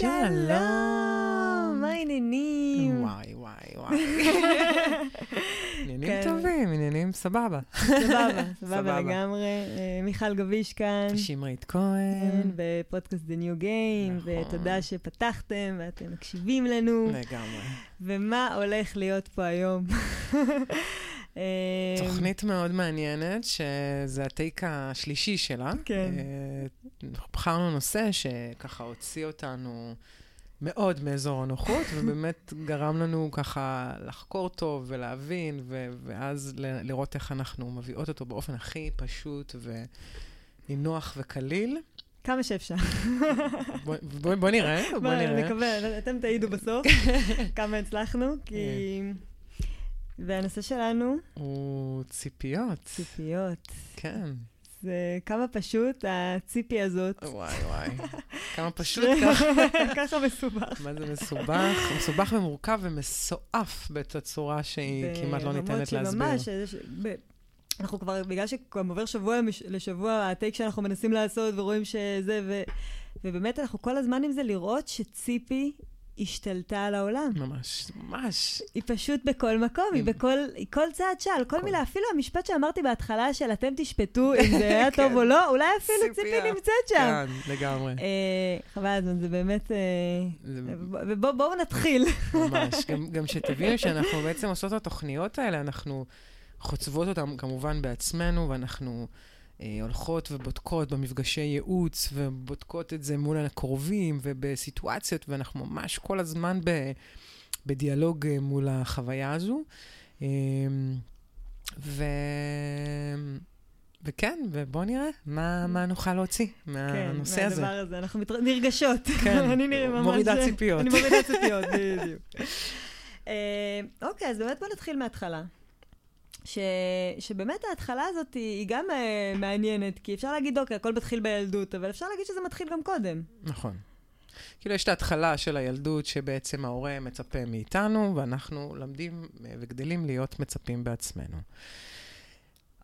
שלום, מה העניינים? וואי, וואי, וואי. עניינים כן. טובים, עניינים סבבה. סבבה, סבבה. לגמרי. אה, מיכל גביש כאן. שמרית כן, כהן. בפודקאסט The New Game, נכון. ותודה שפתחתם ואתם מקשיבים לנו. לגמרי. ומה הולך להיות פה היום? אה, תוכנית מאוד מעניינת, שזה הטייק השלישי שלה. כן. אה, בחרנו נושא שככה הוציא אותנו מאוד מאזור הנוחות, ובאמת גרם לנו ככה לחקור טוב ולהבין, ו- ואז ל- לראות איך אנחנו מביאות אותו באופן הכי פשוט ונינוח וקליל. כמה שאפשר. בוא, בוא, בוא נראה, בוא בוא, נראה. נקווה, אתם תעידו בסוף כמה הצלחנו, כי... והנושא שלנו, הוא ציפיות. ציפיות. כן. זה כמה פשוט הציפי הזאת. וואי וואי. כמה פשוט ככה. ככה מסובך. מה זה מסובך? מסובך ומורכב ומסועף בתצורה שהיא כמעט לא ניתנת להסביר. שממש, זה ש- ב- אנחנו כבר, בגלל שגם עובר שבוע לשבוע, הטייק שאנחנו מנסים לעשות ורואים שזה, ו, ובאמת אנחנו כל הזמן עם זה לראות שציפי השתלטה על העולם. ממש, ממש. היא פשוט בכל מקום, היא בכל, היא כל צעד שעל, כל מילה, אפילו המשפט שאמרתי בהתחלה של אתם תשפטו אם זה היה טוב או לא, אולי אפילו. ציפי נמצאת שם. כן, לגמרי. אה, חבל הזמן, זה באמת... אה, זה ובואו בואו נתחיל. ממש. גם- שתבינו שאנחנו בעצם עושות את התוכניות האלה, אנחנו חוצבות אותן כמובן בעצמנו, ואנחנו אה, הולכות ובודקות במפגשי ייעוץ, ובודקות את זה מול הקרובים ובסיטואציות, ואנחנו ממש כל הזמן ב, בדיאלוג אה, מול החוויה הזו. אה, ו... וכן, ובואו נראה מה, מה נוכל להוציא מהנושא הזה. כן, מהדבר הזה. אנחנו מתר... נרגשות. כן, אני נראה ממש... מורידה ציפיות. אני מורידה ציפיות, בדיוק. אה, אוקיי, אז באמת בוא נתחיל מההתחלה. ש... שבאמת ההתחלה הזאת היא, היא גם uh, מעניינת, כי אפשר להגיד, אוקיי, הכל מתחיל בילדות, אבל אפשר להגיד שזה מתחיל גם קודם. נכון. כאילו, יש את ההתחלה של הילדות, שבעצם ההורה מצפה מאיתנו, ואנחנו למדים אה, וגדלים להיות מצפים בעצמנו.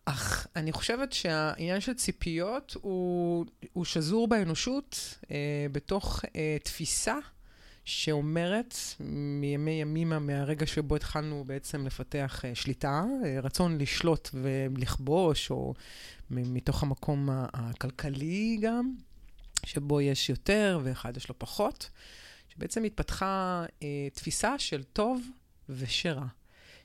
אך אני חושבת שהעניין של ציפיות הוא, הוא שזור באנושות אה, בתוך אה, תפיסה שאומרת מימי ימימה, מהרגע שבו התחלנו בעצם לפתח אה, שליטה, אה, רצון לשלוט ולכבוש, או מתוך המקום הכלכלי גם, שבו יש יותר ואחד יש לו פחות, שבעצם התפתחה אה, תפיסה של טוב ושרע.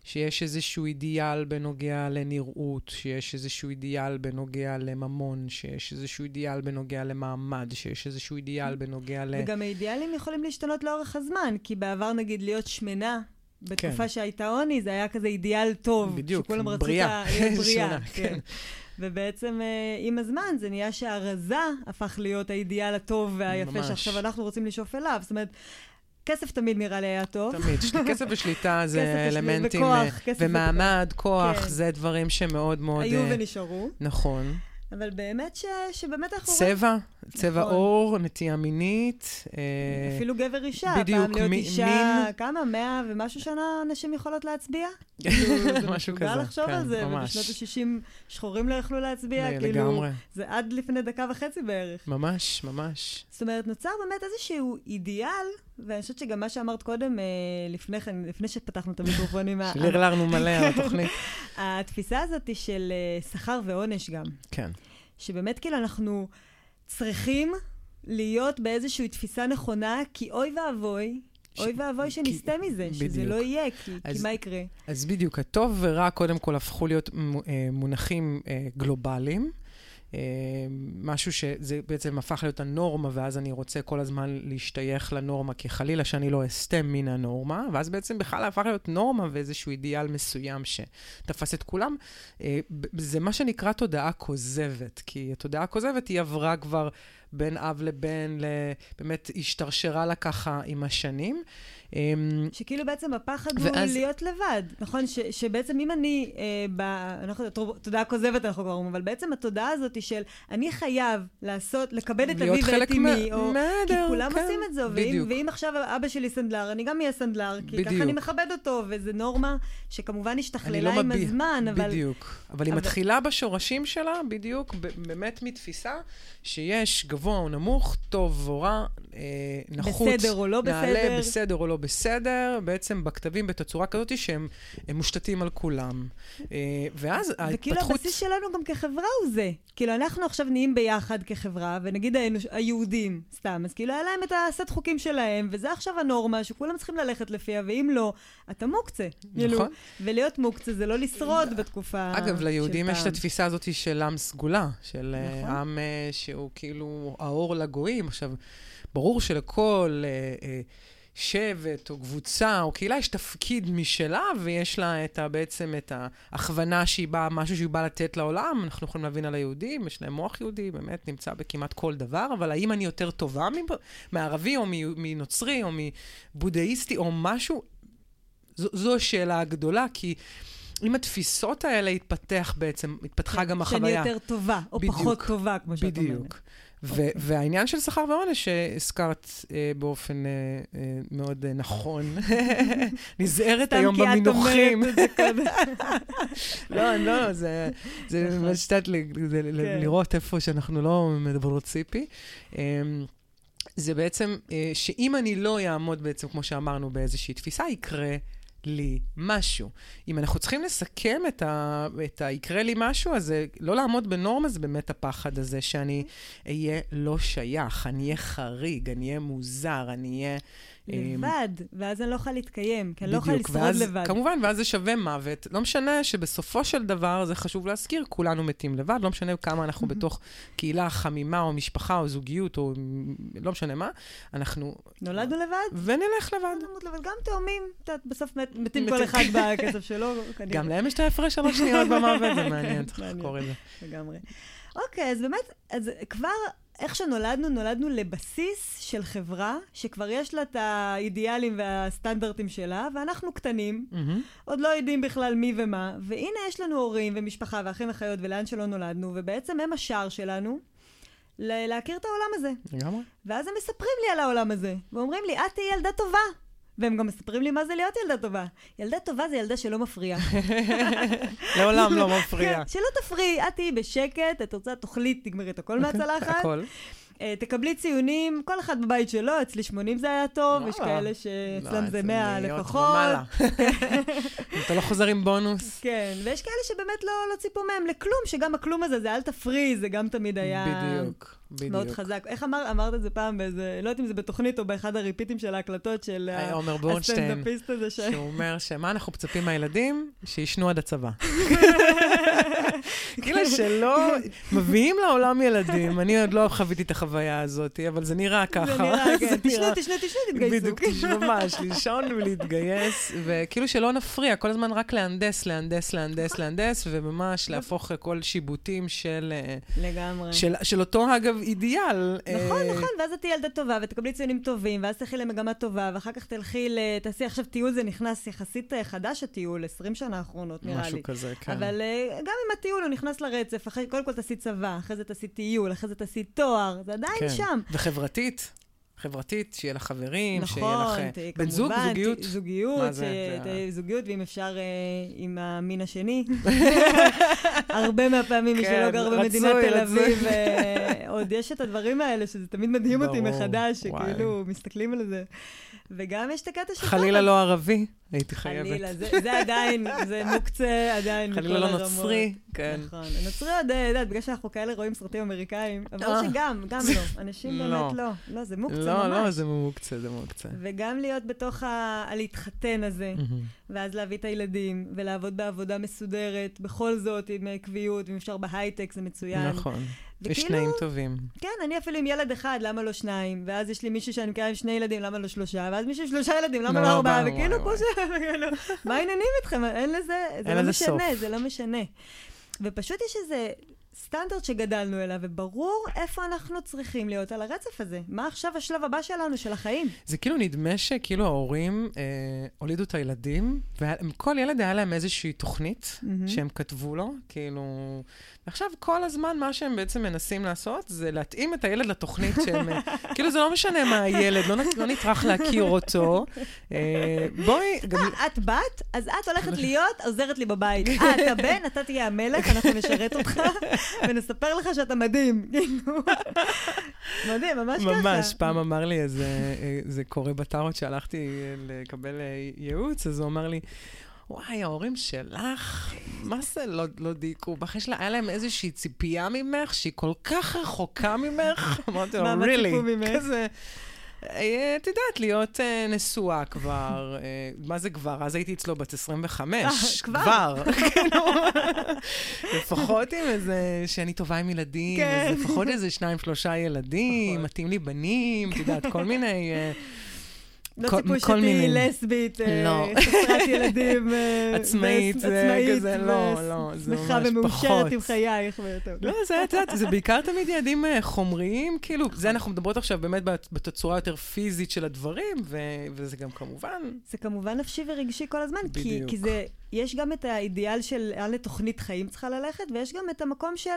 שיש איזשהו אידיאל בנוגע לנראות, שיש איזשהו אידיאל בנוגע לממון, שיש איזשהו אידיאל בנוגע למעמד, שיש איזשהו אידיאל בנוגע ל... וגם האידיאלים יכולים להשתנות לאורך הזמן, כי בעבר, נגיד, להיות שמנה, בתקופה כן. שהייתה עוני, זה היה כזה אידיאל טוב. בדיוק, שכולם רצו בריאה. להיות בריאה. שונה, כן. ובעצם אה, עם הזמן זה נהיה שהרזה הפך להיות האידיאל הטוב והיפה ממש. שעכשיו אנחנו רוצים לשאוף אליו. זאת אומרת, כסף תמיד נראה לי היה טוב. תמיד. כסף ושליטה זה אלמנטים, וכוח, כסף ומעמד, כוח, כן. זה דברים שמאוד מאוד... היו אה, ונשארו. נכון. אבל באמת ש... שבאמת אנחנו רואים... צבע, צבע נכון. עור, נטייה מינית. אה, אפילו גבר אישה, בדיוק, פעם להיות מי- אישה, מין. כמה? מאה ומשהו שנה נשים יכולות להצביע? כאילו, זה משהו משוגע כזה, לחשוב כן, על זה, ממש. ובשנות ה-60 שחורים לא יכלו להצביע, אה, כאילו, לגמרי. זה עד לפני דקה וחצי בערך. ממש, ממש. זאת אומרת, נוצר באמת איזשהו אידיאל, ואני חושבת שגם מה שאמרת קודם, אה, לפני כן, לפני שפתחנו את המיקרופונים, שלרלרנו מלא על התוכנית. התפיסה הזאת היא של אה, שכר ועונש גם. כן. שבאמת כאילו אנחנו צריכים להיות באיזושהי תפיסה נכונה, כי אוי ואבוי, ש- אוי ואבוי שנסטה מזה, שזה בדיוק. לא יהיה, כי, כי אז- מה יקרה? אז בדיוק, הטוב ורע קודם כל הפכו להיות אה, מונחים אה, גלובליים. אה, משהו שזה בעצם הפך להיות הנורמה, ואז אני רוצה כל הזמן להשתייך לנורמה, כי חלילה שאני לא אסטה מן הנורמה, ואז בעצם בכלל הפך להיות נורמה ואיזשהו אידיאל מסוים שתפס את כולם. אה, זה מה שנקרא תודעה כוזבת, כי התודעה הכוזבת היא עברה כבר בין אב לבן, ל- באמת השתרשרה לה ככה עם השנים. אמ, שכאילו בעצם הפחד ואז- הוא להיות לבד, נכון? ש, שבעצם אם אני, אה, ב, אנחנו, תודעה כוזבת אנחנו כבר אומרים, אבל בעצם התודעה הזאת היא של אני חייב לעשות, לכבד את אבי ואת אמי, מה- או... כי כולם כן, עושים את זה, ואם. ואם עכשיו אבא שלי סנדלר, אני גם אהיה סנדלר, כי ככה בדיוק. אני מכבד אותו, וזו נורמה שכמובן השתכללה לא עם מביע, הזמן, אבל... בדיוק. אבל היא אבל- מתחילה בשורשים שלה, בדיוק, באמת מתפיסה שיש גבוה או נמוך, טוב או רע, אה, נחות. בסדר או לא נעלה בסדר. בסדר או לא בסדר, בעצם בכתבים בתצורה כזאת שהם הם מושתתים על כולם. אה, ואז וכאילו ההתפתחות... הבסיס שלנו גם כחברה הוא זה. כאילו, אנחנו עכשיו נהיים ביחד כחברה, ונגיד האנוש- היהודים, סתם, אז כאילו היה להם את הסט חוקים שלהם, וזה עכשיו הנורמה שכולם צריכים ללכת לפיה, ואם לא, אתה מוקצה. כאילו, נכון. ולהיות מוקצה זה לא לשרוד בתקופה אגב, ליהודים יש את. התפיסה הזאת של עם סגולה, של אה, נכון. עם שהוא כאילו האור לגויים. עכשיו, ברור שלכל אה, אה, שבט או קבוצה או קהילה יש תפקיד משלה, ויש לה את ה, בעצם את ההכוונה שהיא באה, משהו שהיא באה לתת לעולם. אנחנו יכולים להבין על היהודים, יש להם מוח יהודי, באמת נמצא בכמעט כל דבר, אבל האם אני יותר טובה מערבי או מנוצרי או מבודהיסטי או משהו? זו, זו השאלה הגדולה, כי... אם התפיסות האלה התפתח בעצם, התפתחה גם החוויה. שאני יותר טובה, או בדיוק, פחות טובה, כמו שאת אומרת. בדיוק. ו- והעניין של שכר ועונש שהזכרת אה, באופן אה, אה, מאוד אה, נכון, נזהרת היום במינוחים. לא, לא, זה זה נכון. ממש קצת כן. לראות איפה שאנחנו לא מדברות ציפי. אמ, זה בעצם אה, שאם אני לא אעמוד בעצם, כמו שאמרנו, באיזושהי תפיסה, יקרה לי משהו. אם אנחנו צריכים לסכם את ה... את ה... יקרה לי משהו, אז זה לא לעמוד בנורמה, זה באמת הפחד הזה שאני אהיה לא שייך, אני אהיה חריג, אני אהיה מוזר, אני אהיה... לבד, ואז אני לא יכולה להתקיים, כי אני לא יכולה לשרוד ואז, לבד. כמובן, ואז זה שווה מוות. לא משנה שבסופו של דבר, זה חשוב להזכיר, כולנו מתים לבד, לא משנה כמה אנחנו בתוך קהילה חמימה או משפחה או זוגיות או לא משנה מה, אנחנו... נולדנו לבד? ונלך לבד. לבד. גם תאומים, את יודעת, בסוף מת- מתים. כל אחד בכסף שלו, כנראה. גם להם יש את ההפרש שלוש שניות במוות, זה מעניין, צריך. לחקור את זה. לגמרי. אוקיי, אז באמת, אז כבר איך שנולדנו, נולדנו לבסיס של חברה, שכבר יש לה את האידיאלים והסטנדרטים שלה, ואנחנו קטנים, מהמם. עוד לא יודעים בכלל מי ומה, והנה יש לנו הורים ומשפחה ואחים וחיות ולאן שלא נולדנו, ובעצם הם השער שלנו להכיר את העולם הזה. לגמרי. ואז הם מספרים לי על העולם הזה, ואומרים לי, את תהיי ילדה טובה. והם גם מספרים לי מה זה להיות ילדה טובה. ילדה טובה זה ילדה שלא מפריעה. לעולם לא מפריע. כן, שלא תפריעי, את תהיי בשקט, את רוצה, תאכלי, תגמרי את הכל מהצלחת. אוקיי, הכל. אה, תקבלי ציונים, כל אחד בבית שלו, אצלי 80 זה היה טוב, יש לא. כאלה שאצלם לא, זה זה 100 להיות לפחות. ומעלה. אתה לא חוזר עם בונוס. כן, ויש כאלה שבאמת לא, לא ציפו מהם לכלום, שגם הכלום הזה, זה אל תפריעי, זה גם תמיד היה... בדיוק, בדיוק. מאוד חזק. איך אמר, אמרת את זה פעם באיזה, לא יודעת אם זה בתוכנית או באחד הריפיטים של ההקלטות של עומר בורנשטיין, הזה ש... שהוא אומר שמה אנחנו מצפים מהילדים? שישנו עד הצבא. כאילו שלא, מביאים לעולם ילדים, אני עוד לא חוויתי את החוויה הזאת, אבל זה נראה ככה. זה נראה, כן. תשנו, נראה- תשנו, תשנו, תתגייסו. בדיוק, ממש, לישון ולהתגייס, וכאילו שלא נפריע, כל הזמן רק להנדס, להנדס, להנדס, להנדס, וממש להפוך לכל שיבוטים של, אה, לגמרי. של אותו, אגב, אידיאל. נכון, אה, נכון, ואז את תהיי ילדה טובה ותקבלי ציונים טובים, ואז תלכי למגמה טובה, ואחר כך תלכי ל... תעשי עכשיו טיול, זה נכנס יחסית אה, חדש הטיול, 20 שנה האחרונות נראה משהו לי. כזה, כן. אבל אה, גם אם הטיול הוא נכנס לרצף, אחרי, קודם כל תעשי צבא, אחרי זה תעשי טיול, אחרי זה תעשי תואר, זה עדיין כן. שם. וחברתית, חברתית, שיהיה לך חברים, שיהיה לך נכון, אה, ת- בן זוג, כמובן, זוגיות. ת- זוגיות, מה זה? ש- זה זוגיות, ואם אפשר אה, עם המין השני. הרבה מהפעמים מי כן, שלא גר במדינת תל. אביב, אה, עוד יש את הדברים האלה, שזה תמיד מדהים אותי ברור, מחדש, וואי. שכאילו מסתכלים על זה. וגם יש את הקטע של... חלילה לא ערבי, הייתי חייבת. חלילה, זה, זה עדיין, זה מוקצה עדיין חלילה מכל לא הרמות. נוצרי, כן. נכון. הנוצרי עוד, אה, יודעת, בגלל שאנחנו כאלה רואים סרטים אמריקאים, אבל אה. שגם, גם לא. אנשים לא. באמת לא. לא, זה מוקצה לא, ממש. לא, זה מוקצה, זה מוקצה. וגם להיות בתוך ה... הלהתחתן הזה. ואז להביא את הילדים, ולעבוד בעבודה מסודרת, בכל זאת עם אה, קביעות, ואם אפשר בהייטק זה מצוין. נכון. יש וכאילו- תנאים טובים. כן, אני אפילו עם ילד אחד, למה לא שניים? ואז יש לי מישהו שאני מכירה עם שני ילדים, למה לא שלושה? ואז מישהו עם שלושה ילדים, למה לא, לא ארבעה? וואי, וכאילו, כמו ש... כאילו, מה העניינים איתכם? אין לזה, זה לא משנה, סוף. זה לא משנה. ופשוט יש איזה סטנדרט שגדלנו אליו, וברור איפה אנחנו צריכים להיות על הרצף הזה. מה עכשיו השלב הבא שלנו, של החיים? זה כאילו נדמה שכאילו ההורים אה, הולידו את הילדים, וכל ילד היה להם איזושהי תוכנית מהמם. שהם כתבו לו, כאילו... ועכשיו כל הזמן מה שהם בעצם מנסים לעשות זה להתאים את הילד לתוכנית שהם... אה, כאילו זה לא משנה מה הילד, לא, לא נטרח להכיר אותו. אה, בואי, גם... אה, את בת? אז את הולכת להיות עוזרת לי בבית. אה, אתה בן? אתה תהיה המלך, אנחנו נשרת אותך. ונספר לך שאתה מדהים. כאילו. מדהים, ממש ככה. ממש, פעם אמר לי איזה, זה קורה בטארות שהלכתי לקבל ייעוץ, אז הוא אמר לי, וואי, ההורים שלך, מה זה לא, לא דייקו בך? יש לה, היה להם איזושהי ציפייה ממך שהיא כל כך רחוקה ממך. אמרתי לו, really? כזה... אה, את יודעת, להיות uh, נשואה כבר, uh, מה זה כבר? אז הייתי אצלו בת 25. כבר? כאילו, לפחות עם איזה, שאני טובה עם ילדים, כן. אז לפחות איזה שניים, שלושה ילדים, נכון. מתאים לי בנים, את יודעת, כל מיני... לא כל- ציפו שתהיי מיני. לסבית, אה, לא. חסרת ילדים. אה, עצמאית, כזה, לא, לא, זה ממש ומאושרת פחות. עם חייך. לא, זה, את יודעת, זה בעיקר תמיד יעדים אה, חומריים, כאילו, זה אנחנו מדברות עכשיו באמת בת- בתצורה יותר פיזית של הדברים, ו- וזה גם כמובן, זה כמובן נפשי ורגשי כל הזמן, כי, בדיוק. כי זה, יש גם את האידיאל של לאן לתוכנית חיים צריכה ללכת, ויש גם את המקום של,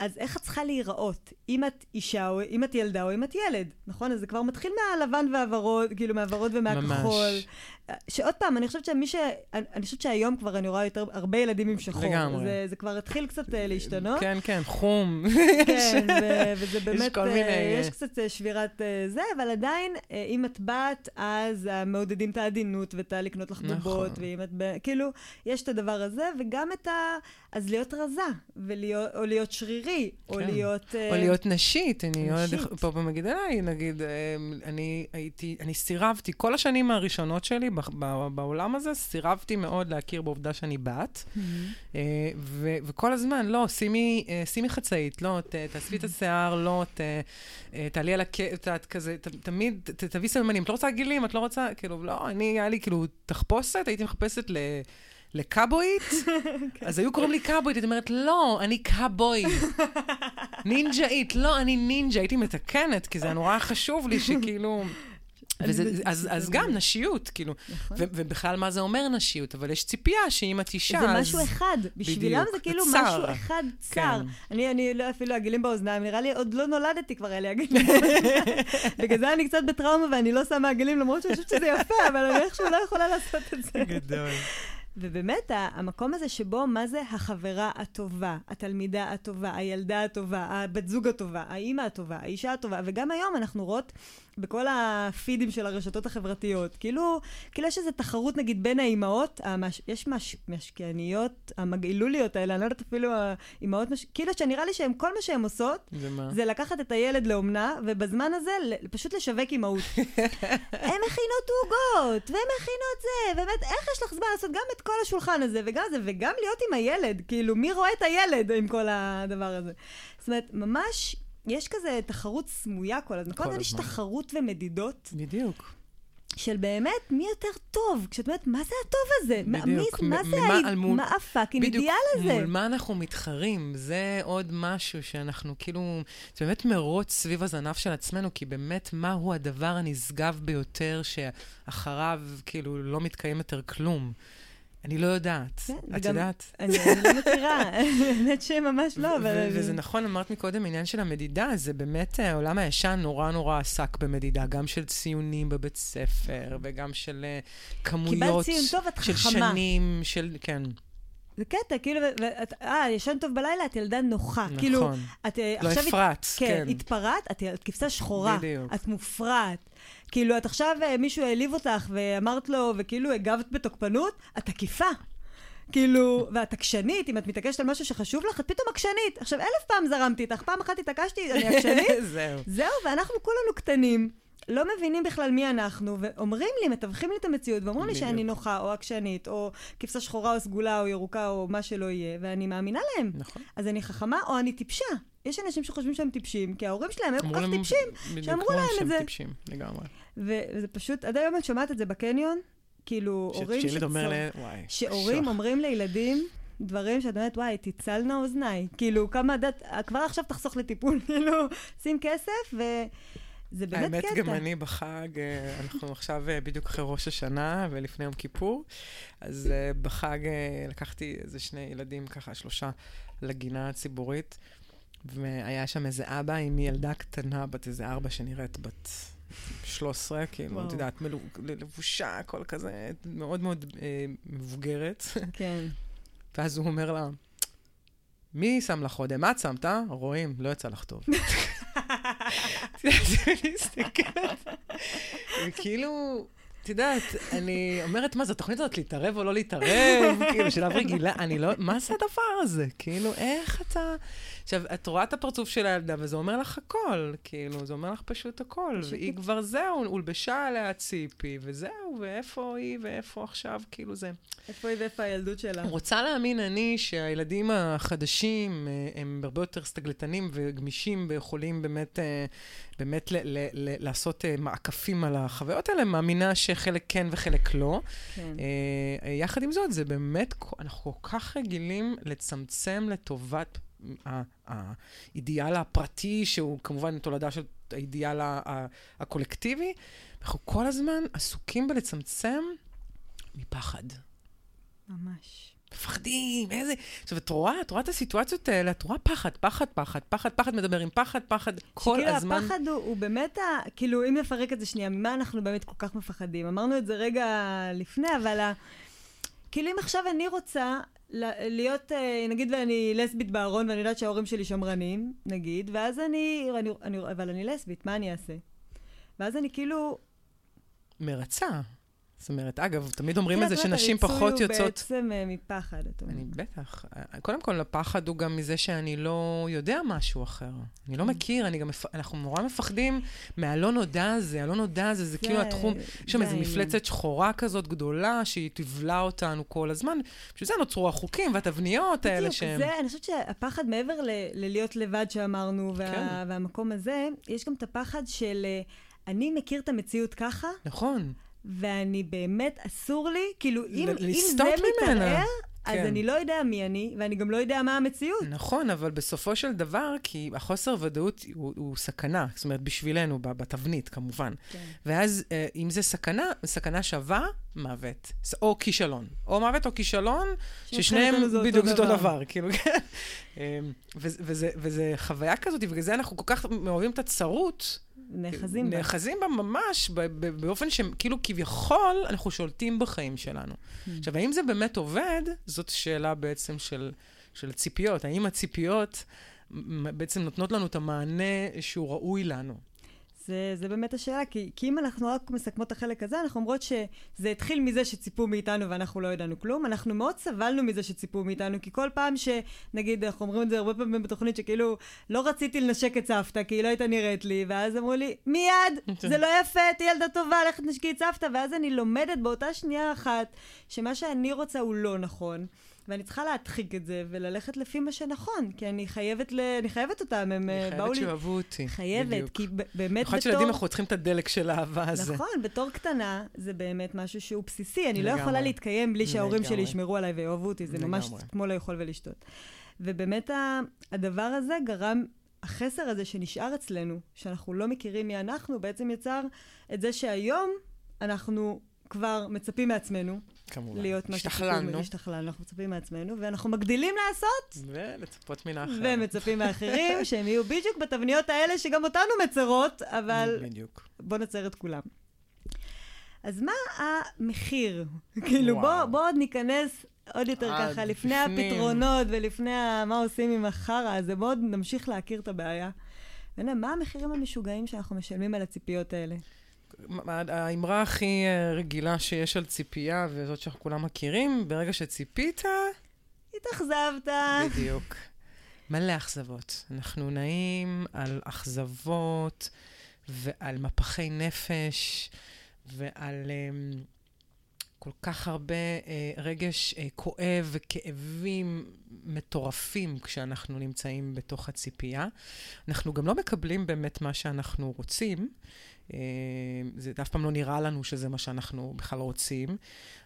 אז איך את צריכה להיראות? אם את אישה, או אם את ילדה, או אם את ילד, נכון? אז זה כבר מתחיל מהלבן והוורוד, כאילו מהוורוד ומהכחול. ממש. שעוד פעם, אני חושבת שמי ש... אני, חושבת שהיום כבר אני רואה יותר, הרבה ילדים עם שחור. לגמרי. זה, זה כבר התחיל קצת אה, להשתנות. כן, כן, חום. כן, ו- וזה באמת, כל אה, מיני, אה, יש קצת אה, שבירת אה, זה, אבל עדיין, אם את בת, אז מעודדים את העדינות ואת הלקנות לך נכון. בובות, ואם את, כאילו, יש את הדבר הזה, וגם את ה... אז להיות רזה, ולהיות, או להיות שרירי, או כן. להיות... אה, או להיות נשית, אני עוד. פה עליי, נגיד, אני הייתי, אני סירבתי, כל השנים הראשונות שלי בעולם הזה, סירבתי מאוד להכיר בעובדה שאני בת, אה, ו- וכל הזמן, לא, שימי, אה, שימי חצאית, לא, ת- תאספי את השיער, לא, ת- אה, תעלי על הכ... את כזה, ת- תמיד, ת- תביאי סממנים, את לא רוצה גילים, את לא רוצה, כאילו, לא, אני, היה לי כאילו תחפושת, הייתי מחפשת ל... לקאובויית, אז היו קוראים לי קאובויית, הייתי אומרת, לא, אני קאובוי. נינג'אית, לא, אני נינג'ה, הייתי מתקנת, כי זה היה נורא חשוב לי שכאילו... וזה, אז, אז גם נשיות, כאילו, נכון. ו- ובכלל מה זה אומר נשיות, אבל יש ציפייה שאם את אישה, זה אז... משהו אחד, בשבילם זה כאילו צר. משהו אחד צר. כן. אני, אני לא, אפילו עגילים באוזניים, נראה לי עוד לא נולדתי כבר לי עגילים. בגלל זה אני קצת בטראומה ואני לא שמה עגילים, למרות שאני חושבת שזה יפה, אבל אני איכשהו לא יכולה לעשות את זה. גדול. ובאמת, המקום הזה שבו, מה זה החברה הטובה, התלמידה הטובה, הילדה הטובה, הבת זוג הטובה, האימא הטובה, האישה הטובה, וגם היום אנחנו רואות בכל הפידים של הרשתות החברתיות, כאילו, כאילו יש איזו תחרות נגיד בין האימהות, המש, יש מש, משקיעניות, המגעילוליות האלה, אני לא יודעת אפילו האימהות, מש, כאילו שנראה לי שהם, כל מה שהן עושות, זה מה? זה לקחת את הילד לאומנה, ובזמן הזה פשוט לשווק אימהות. הן מכינות עוגות, והן מכינות זה, באמת, איך יש לך זמן לעשות גם את כל השולחן הזה, וגם זה, וגם להיות עם הילד, כאילו, מי רואה את הילד עם כל הדבר הזה? זאת אומרת, ממש, יש כזה תחרות סמויה כל הזמן. כל הזמן יש. תחרות ומדידות בדיוק. של באמת, מי יותר טוב? כשאת אומרת, מה זה הטוב הזה? בדיוק. מי, מה זה, ממה- על מול- מה הפאקינג אידיאל הזה? מול מה אנחנו מתחרים? זה עוד משהו שאנחנו כאילו, זה באמת מרוץ סביב הזנב של עצמנו, כי באמת, מהו הדבר הנשגב ביותר שאחריו כאילו לא מתקיים יותר כלום? אני לא יודעת. כן, את וגם- יודעת? אני אני לא מכירה, האמת שממש לא, אבל... ו- וזה נכון, אמרת מקודם, עניין של המדידה, זה באמת, אה, העולם הישן נורא נורא עסק במדידה, גם של ציונים בבית ספר, וגם של אה, כמויות, ציון טוב, את של חכמה. שנים, של, כן, זה קטע, כאילו, ואת, אה, ישן טוב בלילה, את ילדה נוחה. נכון. כאילו, את אה, לא עכשיו... הת- אפרת, כן, כן. התפרעת, את את כבשה שחורה. בדיוק. את מופרעת. כאילו, את עכשיו, אה, מישהו העליב אותך ואמרת לו, וכאילו הגבת בתוקפנות, את תקיפה. כאילו, ואת עקשנית, אם את מתעקשת על משהו שחשוב לך, את פתאום עקשנית. עכשיו, אלף פעם זרמתי איתך, פעם אחת התעקשתי, אני עקשנית. זהו. זהו, ואנחנו כולנו קטנים, לא מבינים בכלל מי אנחנו, ואומרים לי, מתווכים לי את המציאות, ואומרים לי בדיוק. שאני נוחה, או עקשנית, או כבשה שחורה, או סגולה, או ירוקה, או מה שלא יהיה, ואני מאמינה להם. נכון. אז אני חכמה, או אני טיפשה. יש אנשים שחושבים שהם טיפשים, כי ההורים שלהם היו כל כך להם- טיפשים, בדיוק, שאמרו אמרו להם את שהם זה. טיפשים, לגמרי. וזה פשוט, עד היום את שומעת את זה בקניון, כאילו, הורים שילד אומר שצור- ל... וואי. שהורים. אומרים לילדים דברים שאת אומרת, וואי, תצלנה אוזניי. כאילו, כמה דת, כבר עכשיו תחסוך לטיפול, כאילו, שים כסף, וזה באמת האמת, קטע. גם אני בחג, אה, אנחנו עכשיו אה, בדיוק אחרי ראש השנה ולפני יום כיפור, אז אה, בחג לקחתי איזה שני ילדים, ככה שלושה, לגינה הציבורית, והיה שם איזה אבא עם ילדה קטנה, בת איזה ארבע, שנראית בת 13, כאילו. את יודעת, לבושה, הכל כזה, מאוד מאוד אה, מבוגרת. כן. ואז הוא אומר לה, מי שם לך אודם? את שמת? רואים, לא יצא לך טוב. את יודעת, אני מסתכלת, וכאילו, את יודעת, אני אומרת, מה, זו התוכנית הזאת להתערב או לא להתערב? כאילו, שלב רגילה, אני לא, מה זה הדבר הזה? כאילו, איך אתה... עכשיו, את רואה את הפרצוף של הילדה, וזה אומר לך הכל, כאילו, זה אומר לך פשוט הכל. והיא כבר זהו, הולבשה עליה ציפי, וזהו, ואיפה היא, ואיפה עכשיו, כאילו זה... איפה היא ואיפה הילדות שלה? רוצה להאמין אני שהילדים החדשים אה, הם הרבה יותר סטגלטנים וגמישים ויכולים באמת, אה, באמת ל- ל- ל- לעשות אה, מעקפים על החוויות האלה, מאמינה שחלק כן וחלק לא. כן. יחד עם זאת, זה באמת, אנחנו כל כך רגילים לצמצם לטובת... האידיאל הפרטי, שהוא כמובן תולדה של האידיאל הקולקטיבי, אנחנו כל הזמן עסוקים בלצמצם מפחד. ממש. מפחדים, איזה... עכשיו, את רואה, את רואה את הסיטואציות האלה, את רואה פחד, פחד, פחד, פחד, פחד, מדבר עם פחד, פחד, כל שכאילו הזמן. שכאילו הפחד הוא, הוא באמת, ה... כאילו, אם נפרק את זה שנייה, ממה אנחנו באמת כל כך מפחדים? אמרנו את זה רגע לפני, אבל ה... כאילו, אם עכשיו אני רוצה להיות, אה, נגיד ואני לסבית בארון ואני יודעת שההורים שלי שמרנים, נגיד, ואז אני, אני, אני, אבל אני לסבית, מה אני אעשה? ואז אני כאילו... מרצה. זאת אומרת, אגב, תמיד אומרים את זה שנשים פחות יוצאות... הריצוי הוא בעצם uh, מפחד, את אומרת. אני בטח. קודם כל, הפחד הוא גם מזה שאני לא יודע משהו אחר. אני לא mm. מכיר, אני גם... אנחנו נורא מפחדים מהלא נודע הזה. הלא נודע הזה, זה, כאילו התחום... יש שם איזו מפלצת שחורה כזאת גדולה, שהיא תבלע אותנו כל הזמן. בשביל זה נוצרו החוקים והתבניות האלה שהם... זה, אני חושבת שהפחד, מעבר ללהיות לבד שאמרנו, וה... כן. והמקום הזה, יש גם את הפחד של... אה, אני מכיר את המציאות ככה. נכון. ואני באמת, אסור לי, כאילו, אם, אם זה מתערער, אז כן. אני לא יודע מי אני, ואני גם לא יודע מה המציאות. נכון, אבל בסופו של דבר, כי החוסר ודאות הוא, הוא סכנה, זאת אומרת, בשבילנו, בתבנית, כמובן. כן. ואז, אה, אם זה סכנה, סכנה שווה, מוות. או כישלון. או מוות או כישלון, ששניהם בדיוק אותו דבר, דבר כאילו, כן. אמ, וזה חוויה כזאת, ובגלל זה אנחנו כל כך אוהבים את הצרות. נאחזים בה. נאחזים בה ממש, באופן שכאילו כביכול אנחנו שולטים בחיים שלנו. Mm. עכשיו, האם זה באמת עובד? זאת שאלה בעצם של, של ציפיות. האם הציפיות בעצם נותנות לנו את המענה שהוא ראוי לנו? זה, זה באמת השאלה, כי, כי אם אנחנו רק מסכמות את החלק הזה, אנחנו אומרות שזה התחיל מזה שציפו מאיתנו ואנחנו לא ידענו כלום. אנחנו מאוד סבלנו מזה שציפו מאיתנו, כי כל פעם שנגיד, אנחנו אומרים את זה הרבה פעמים בתוכנית, שכאילו, לא רציתי לנשק את סבתא, כי היא לא הייתה נראית לי, ואז אמרו לי, מיד, זה לא יפה, תהיה ילדה טובה, לך תנשקי את סבתא, ואז אני לומדת באותה שנייה אחת, שמה שאני רוצה הוא לא נכון. ואני צריכה להדחיק את זה וללכת לפי מה שנכון, כי אני חייבת, ל... אני חייבת אותם, הם אה, באו לי... אני חייבת שאוהבו אותי, חייבת, בדיוק. כי באמת בתור... יכול להיות אנחנו צריכים את הדלק של האהבה הזה. נכון, בתור קטנה זה באמת משהו שהוא בסיסי, אני לא יכולה להתקיים בלי שההורים שלי ישמרו עליי ויאהבו אותי, זה ממש כמו לאכול ולשתות. ובאמת הדבר הזה גרם החסר הזה שנשאר אצלנו, שאנחנו לא מכירים מי אנחנו, בעצם יצר את זה שהיום אנחנו כבר מצפים מעצמנו. כמובן. להיות מה השתכללנו. השתכללנו, אנחנו מצפים מעצמנו, ואנחנו מגדילים לעשות. ולצפות מן האחר. ומצפים מאחרים שהם יהיו בדיוק בתבניות האלה שגם אותנו מצרות, אבל... בדיוק. בוא נצר את כולם. אז מה המחיר? כאילו, בוא, בוא עוד ניכנס עוד יותר ככה, לפני הפתרונות ולפני ה... מה עושים עם החרא הזה, בוא עוד נמשיך להכיר את הבעיה. מה המחירים המשוגעים שאנחנו משלמים על הציפיות האלה? האמרה הכי אה, רגילה שיש על ציפייה, וזאת שאנחנו כולם מכירים, ברגע שציפית... התאכזבת. בדיוק. מלא אכזבות. אנחנו נעים על אכזבות ועל מפחי נפש ועל um, כל כך הרבה uh, רגש uh, כואב וכאבים מטורפים כשאנחנו נמצאים בתוך הציפייה. אנחנו גם לא מקבלים באמת מה שאנחנו רוצים. אה, זה אף פעם לא נראה לנו שזה מה שאנחנו בכלל רוצים.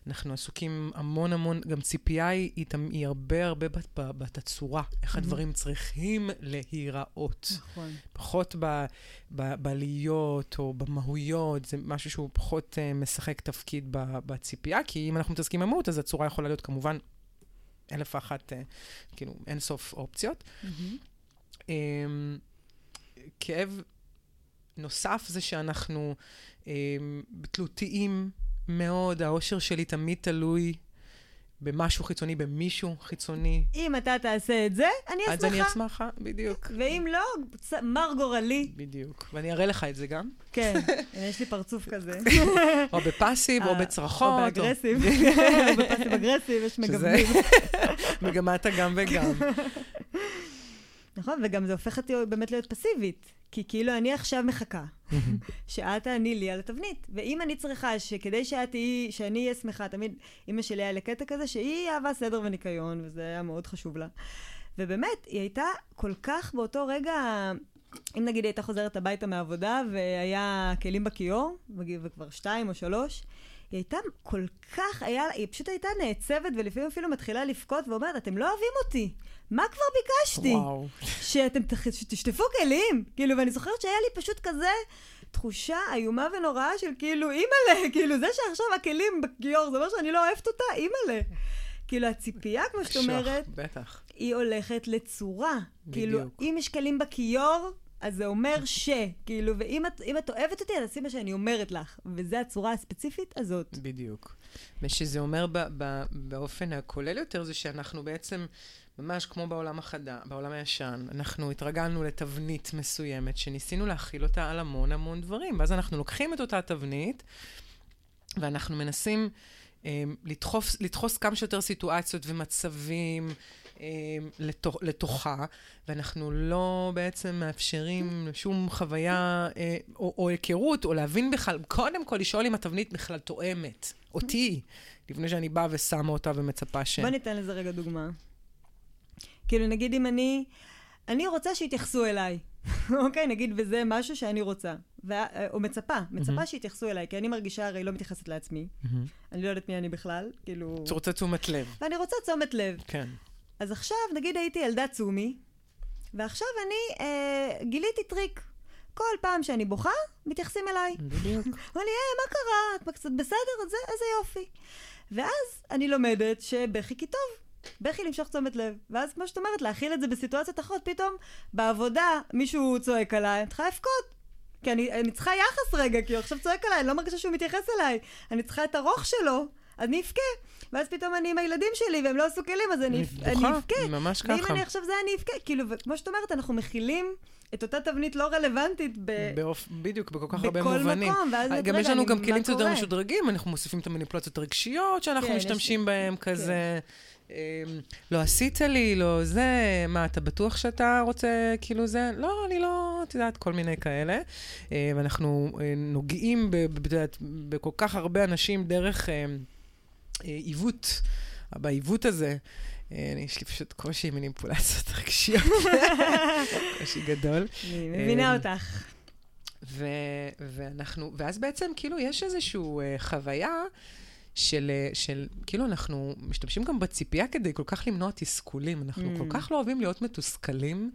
אנחנו עסוקים המון המון, גם ציפייה היא, היא, היא הרבה הרבה בתצורה, איך mm-hmm. הדברים צריכים להיראות. נכון. פחות ב, ב, בלהיות או במהויות, זה משהו שהוא פחות uh, משחק תפקיד ב, בציפייה, כי אם אנחנו מתעסקים במהות, אז הצורה יכולה להיות כמובן אלף ואחת, uh, כאילו, אין סוף אופציות. Mm-hmm. Um, כאב נוסף זה שאנחנו אה, תלותיים מאוד, האושר שלי תמיד תלוי במשהו חיצוני, במישהו חיצוני. אם אתה תעשה את זה, אני אשמחה. אז אני אשמח, בדיוק. ואם לא, מר גורלי. בדיוק. ואני אראה לך את זה גם. כן, יש לי פרצוף כזה. או בפאסיב, או בצרחות. או באגרסיב. או בפאסיב אגרסיב, יש מגוונים. מגמת הגם וגם. נכון, וגם זה הופך אותי באמת להיות פסיבית. כי כאילו אני עכשיו מחכה שאת תעני לי על התבנית. ואם אני צריכה שכדי שאת תהיי, שאני אהיה שמחה, תמיד אימא שלי היה לקטע כזה שהיא אהבה סדר וניקיון, וזה היה מאוד חשוב לה. ובאמת, היא הייתה כל כך באותו רגע, אם נגיד היא הייתה חוזרת הביתה מהעבודה והיה כלים בכיור, וכבר שתיים או שלוש, היא הייתה כל כך, היה, היא פשוט הייתה נעצבת ולפעמים אפילו מתחילה לבכות ואומרת, אתם לא אוהבים אותי. מה כבר ביקשתי? וואו. שאתם תשטפו כלים. כאילו, ואני זוכרת שהיה לי פשוט כזה תחושה איומה ונוראה של כאילו, אימא'לה, כאילו, זה שעכשיו הכלים בכיור, זה אומר שאני לא אוהבת אותה, אימא'לה. כאילו, הציפייה, כמו שאת אומרת, בטח. היא הולכת לצורה. כאילו, בדיוק. אם יש כלים בכיור, אז זה אומר ש, כאילו, ואם את, את אוהבת אותי, אז עשי מה שאני אומרת לך. וזו הצורה הספציפית הזאת. בדיוק. ושזה אומר ב- ב- באופן הכולל יותר, זה שאנחנו בעצם, ממש כמו בעולם החדה, בעולם הישן, אנחנו התרגלנו לתבנית מסוימת, שניסינו להכיל אותה על המון המון דברים. ואז אנחנו לוקחים את אותה תבנית, ואנחנו מנסים אה, לדחוף, לדחוס כמה שיותר סיטואציות ומצבים. אה, לתוך, לתוכה, ואנחנו לא בעצם מאפשרים שום חוויה אה, או, או היכרות, או להבין בכלל, קודם כל לשאול אם התבנית בכלל תואמת אותי, לפני שאני באה ושמה אותה ומצפה ש... בוא ניתן לזה רגע דוגמה. כאילו, נגיד אם אני, אני רוצה שיתייחסו אליי, אוקיי? נגיד, וזה משהו שאני רוצה, ו... או מצפה, מצפה. שיתייחסו אליי, כי אני מרגישה הרי לא מתייחסת לעצמי. אני לא יודעת מי אני בכלל, כאילו... אתה רוצה תשומת לב, ואני רוצה תשומת לב. כן. אז עכשיו, נגיד הייתי ילדה צומי, ועכשיו אני אה, גיליתי טריק. כל פעם שאני בוכה, מתייחסים אליי. בדיוק. אמר לי, אה, מה קרה? את קצת בסדר? זה, איזה יופי. ואז אני לומדת שבכי כי טוב. בכי למשוך תשומת לב. ואז, כמו שאת אומרת, להכיל את זה בסיטואציות אחרות. פתאום, בעבודה, מישהו צועק עליי, אני צריכה לבכות. כי אני, אני צריכה יחס רגע, כי הוא עכשיו צועק עליי, אני לא מרגישה שהוא מתייחס אליי. אני צריכה את הרוך שלו, אני אבכה. ואז פתאום אני עם הילדים שלי, והם לא עשו כלים, אז אני, אני אני אבכה. ממש ואם ככה. אני עכשיו זה, אני אבכה. כאילו, וכמו שאת אומרת, אנחנו מכילים את אותה תבנית לא רלוונטית ב... באופ... בדיוק, בכל כך הרבה בכל מובנים. מקום, ואז את, גם רגע, יש לנו גם כלים קצת יותר? משודרגים, אנחנו מוסיפים את המניפולציות הרגשיות שאנחנו כן, יש- משתמשים בהם, כזה, אמ, לא עשית לי, לא זה, מה, אתה בטוח שאתה רוצה, כאילו זה? לא, אני לא, את יודעת, כל מיני כאלה. אה, ואנחנו אה, נוגעים, את יודעת, בכל כך הרבה אנשים דרך אה, אה, עיוות, בעיוות הזה. אה, יש לי פשוט קושי עם מניפולציות רגשיות, קושי גדול. אני מבינה אמ, אותך. ו- ואנחנו, ואז בעצם כאילו יש איזושהי uh, חוויה של, אה, של, כאילו אנחנו משתמשים גם בציפייה כדי כל כך למנוע תסכולים. אנחנו Mm. כל כך לא אוהבים להיות מתוסכלים.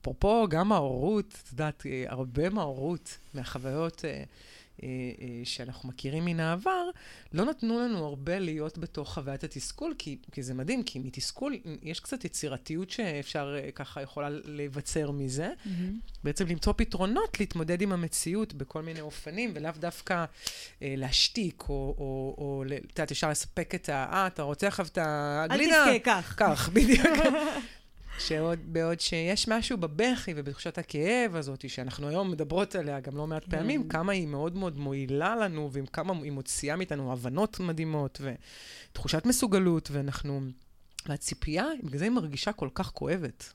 אפרופו, גם ההורות, את יודעת, אה, הרבה מההורות, מהחוויות אה, אה, אה, שאנחנו מכירים מן העבר, לא נתנו לנו הרבה להיות בתוך חוויית התסכול, כי, כי זה מדהים, כי מתסכול יש קצת יצירתיות שאפשר אה, ככה יכולה להיווצר מזה. בעצם למצוא פתרונות להתמודד עם המציאות בכל מיני אופנים, ולאו דווקא אה, להשתיק, או, או, או ל- את יודעת, אפשר לספק את ה... אה, אתה רוצה עכשיו את אל הגלידה? תבכה, כך. כך, בדיוק. שעוד, בעוד שיש משהו בבכי ובתחושת הכאב הזאת, שאנחנו היום מדברות עליה גם לא מעט כן. פעמים, כמה היא מאוד מאוד מועילה לנו, וכמה היא מוציאה מאיתנו הבנות מדהימות, ותחושת מסוגלות, ואנחנו... והציפייה, בגלל זה היא מרגישה כל כך כואבת.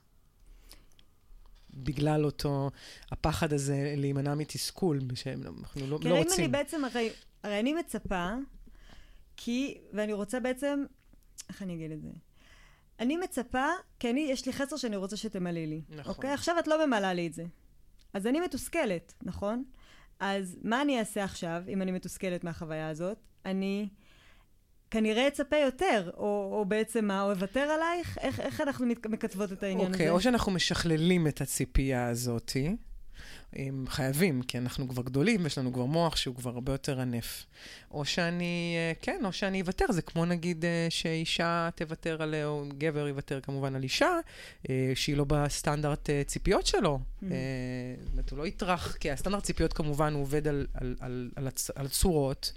בגלל אותו, הפחד הזה להימנע מתסכול, שאנחנו לא, לא הרי אם רוצים. אני בעצם, הרי, הרי אני מצפה, כי, ואני רוצה בעצם, איך אני אגיד את זה? אני מצפה, כי אני, יש לי חסר שאני רוצה שתמלאי לי. נכון. אוקיי? עכשיו את לא ממלאה לי את זה. אז אני מתוסכלת, נכון? אז מה אני אעשה עכשיו, אם אני מתוסכלת מהחוויה הזאת? אני כנראה אצפה יותר, או, או בעצם מה, או אוותר עלייך? איך, איך אנחנו מקצבות את העניין אוקיי, הזה? או שאנחנו משכללים את הציפייה הזאתי. הם חייבים, כי אנחנו כבר גדולים, ויש לנו כבר מוח שהוא כבר הרבה יותר ענף. או שאני, אה, כן, או שאני אוותר. זה כמו נגיד אה, שאישה תוותר על, או גבר יוותר כמובן על אישה, אה, שהיא לא בסטנדרט ציפיות שלו. Mhm. אה, זאת אומרת, הוא לא יטרח, כי הסטנדרט ציפיות כמובן הוא עובד על, על, על, על, הצ, על צורות.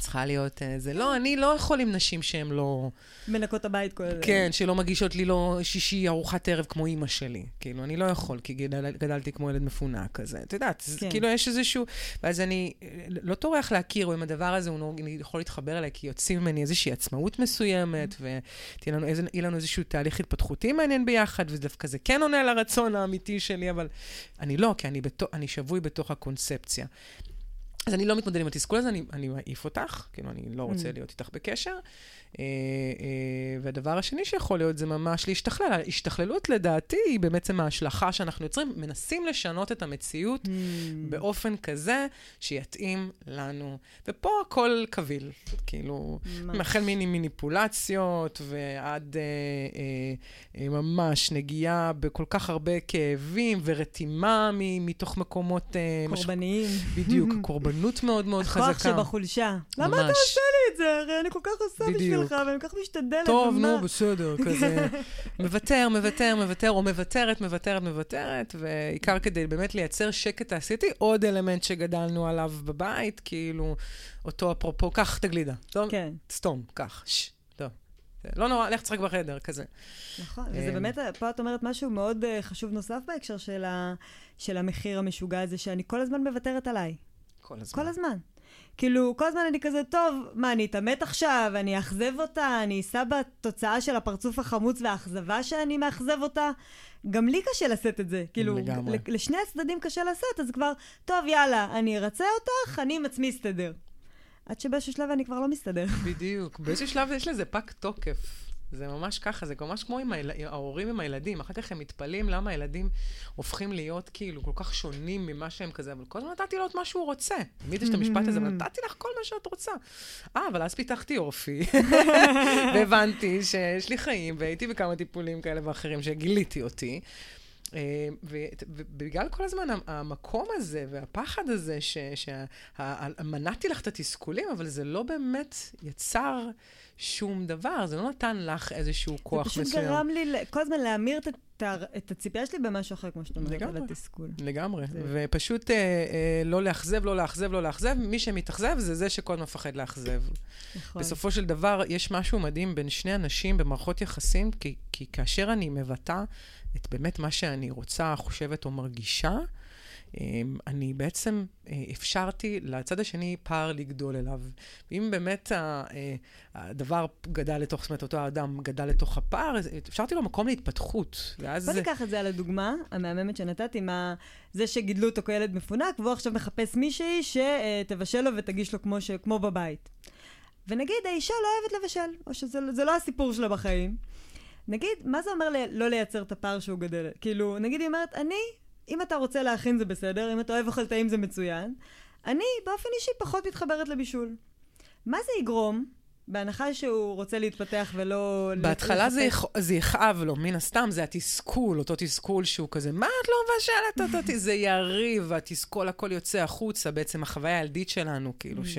צריכה להיות אה, זה. לא, אני לא יכול עם נשים שהן לא... מנקות הבית כל... כן, שלא מגישות לי לא שישי ארוחת ערב כמו אימא שלי. כאילו, אני לא יכול, כי גדל, גדלתי כמו ילד מפונק כזה. את יודעת, כן. כאילו, יש איזשהו... ואז אני לא טורח להכיר, או אם הדבר הזה, הוא יכול להתחבר אליי, כי יוצאים ממני איזושהי עצמאות מסוימת, ויהיה לנו, איזה, לנו איזשהו תהליך התפתחותי מעניין ביחד, ודווקא זה כן עונה לרצון האמיתי שלי, אבל אני לא, כי אני, בתו, אני שבוי בתוך הקונספציה. אז אני לא מתמודד עם התסכול הזה, אני, אני מעיף אותך, כאילו, אני לא רוצה mm. להיות איתך בקשר. אה, אה, והדבר השני שיכול להיות זה ממש להשתכלל. ההשתכללות, לדעתי, היא בעצם ההשלכה שאנחנו יוצרים, מנסים לשנות את המציאות mm. באופן כזה שיתאים לנו. ופה הכל קביל, כאילו, החל מניפולציות ועד אה, אה, אה, ממש נגיעה בכל כך הרבה כאבים ורתימה מתוך מקומות... אה, קורבניים. מש... בדיוק, קורבנות מאוד מאוד חזקה. הכוח שבחולשה. למה אתה עושה לי את זה? הרי אני כל כך עושה בשביל בשבילך, ואני כל כך משתדלת. טוב, נו, בסדר, כזה. מוותר, מוותר, מוותר, או מוותרת, מוותרת, מוותרת, ועיקר כדי באמת לייצר שקט תעשייתי, עוד אלמנט שגדלנו עליו בבית, כאילו, אותו אפרופו, קח את הגלידה. טוב? כן. סתום, קח. לא נורא, לך תשחק בחדר, כזה. נכון, וזה אה, באמת, פה את אומרת משהו מאוד אה, חשוב נוסף בהקשר של המחיר המשוגע הזה, שאני כל הזמן מוותרת עליי. כל הזמן. כל הזמן. כאילו, כל הזמן אני כזה, טוב, מה, אני אתעמת עכשיו, אני אאכזב אותה, אני אשא בתוצאה של הפרצוף החמוץ והאכזבה שאני מאכזב אותה. גם לי קשה לשאת את זה. כאילו, לגמרי. לשני הצדדים קשה לשאת, אז כבר, טוב, יאללה, אני ארצה אותך, אני עם עצמי אסתדר. עד שבאיזשהו שלב אני כבר לא מסתדר. בדיוק. באיזשהו שלב יש לזה פג תוקף. זה ממש ככה, זה ממש כמו עם היל... ההורים עם הילדים. אחר כך הם מתפלאים למה הילדים הופכים להיות כאילו כל כך שונים ממה שהם כזה, אבל כל הזמן נתתי לו את מה שהוא רוצה. תמיד יש את המשפט הזה, אבל נתתי לך כל מה שאת רוצה. אה, אבל אז פיתחתי אופי, והבנתי שיש לי חיים, והייתי בכמה טיפולים כאלה ואחרים שגיליתי אותי. אה, ובגלל כל הזמן המקום הזה והפחד הזה, שמנעתי לך את התסכולים, אבל זה לא באמת יצר שום דבר, זה לא נתן לך איזשהו כוח מסוים. זה פשוט גרם לי כל הזמן להמיר את, את הציפייה שלי במשהו אחר, כמו שאת אומרת, על התסכול. לגמרי, זה... ופשוט אה, אה, לא לאכזב, לא לאכזב, לא לאכזב. מי שמתאכזב זה זה שכל הזמן מפחד לאכזב. נכון. בסופו של דבר, יש משהו מדהים בין שני אנשים במערכות יחסים, כי, כי כאשר אני מבטא את באמת מה שאני רוצה, חושבת או מרגישה, אמ, אני בעצם אה, אפשרתי לצד השני פער לגדול אליו. ואם באמת אה, הדבר גדל לתוך, זאת אומרת, אותו האדם גדל לתוך הפער, אפשרתי לו מקום להתפתחות. ואז... בוא ניקח את זה על הדוגמה המהממת שנתתי, מה... זה שגידלו אותו כילד מפונק, והוא עכשיו מחפש מישהי שתבשל לו ותגיש לו כמו, ש... כמו בבית. ונגיד, האישה לא אוהבת לבשל, או שזה לא הסיפור שלה בחיים. נגיד, מה זה אומר לא לייצר את הפער שהוא גדל? כאילו, נגיד היא אומרת, אני אם אתה רוצה להכין זה בסדר, אם אתה אוהב אוכל טעים זה מצוין. אני באופן אישי פחות מתחברת לבישול. מה זה יגרום? בהנחה שהוא רוצה להתפתח ולא... בהתחלה זה, יכ... זה יכאב לו, מן הסתם, זה התסכול, אותו תסכול שהוא כזה, מה את לא מבשלת אותי? זה יריב, התסכול, הכל יוצא החוצה, בעצם החוויה הילדית שלנו, כאילו ש...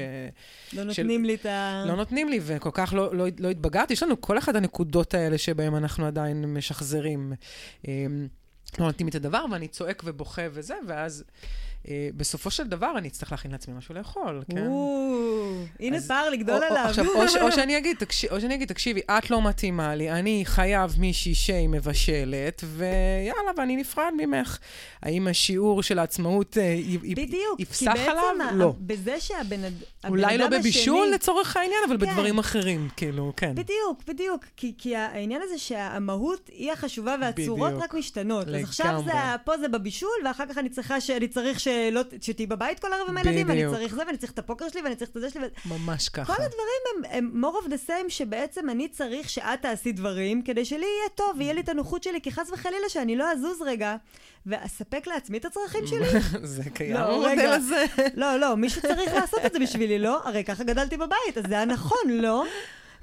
לא נותנים של... לי את ה... לא נותנים לי, וכל כך לא, לא, לא התבגרתי. יש לנו כל אחד הנקודות האלה שבהן אנחנו עדיין משחזרים. אמ, לא נותנים לי את הדבר, ואני צועק ובוכה וזה, ואז בסופו של דבר אני אצטרך להכין לעצמי משהו לאכול, כן? הנה פער לגדול עליו. עכשיו, או שאני אגיד, תקשיבי, את לא מתאימה לי, אני חייב מישהי שהיא מבשלת, ויאללה, ואני נפרד ממך. האם השיעור של העצמאות אה, יפסח עליו? לא. בזה שהבן אדם השני... אולי לא בבישול לצורך העניין, אבל כן. בדברים אחרים, כאילו, כן. בדיוק, בדיוק. כי העניין הזה שהמהות היא החשובה והצורות רק משתנות. אז עכשיו פה זה בבישול, ואחר כך אני צריך ש... שלא, שתהיי בבית כל ערב עם הילדים, ואני צריך זה, ואני צריך את הפוקר שלי, ואני צריך את זה שלי. ממש ככה. כל הדברים הם, הם more of the same, שבעצם אני צריך שאת תעשי דברים, כדי שלי יהיה טוב, ויהיה לי את הנוחות שלי, כי חס וחלילה שאני לא אזוז רגע, ואספק לעצמי את הצרכים שלי. זה קיים לא, המודל הזה. לא, לא, מישהו צריך לעשות את זה בשבילי, לא? הרי ככה גדלתי בבית, אז זה היה נכון, לא?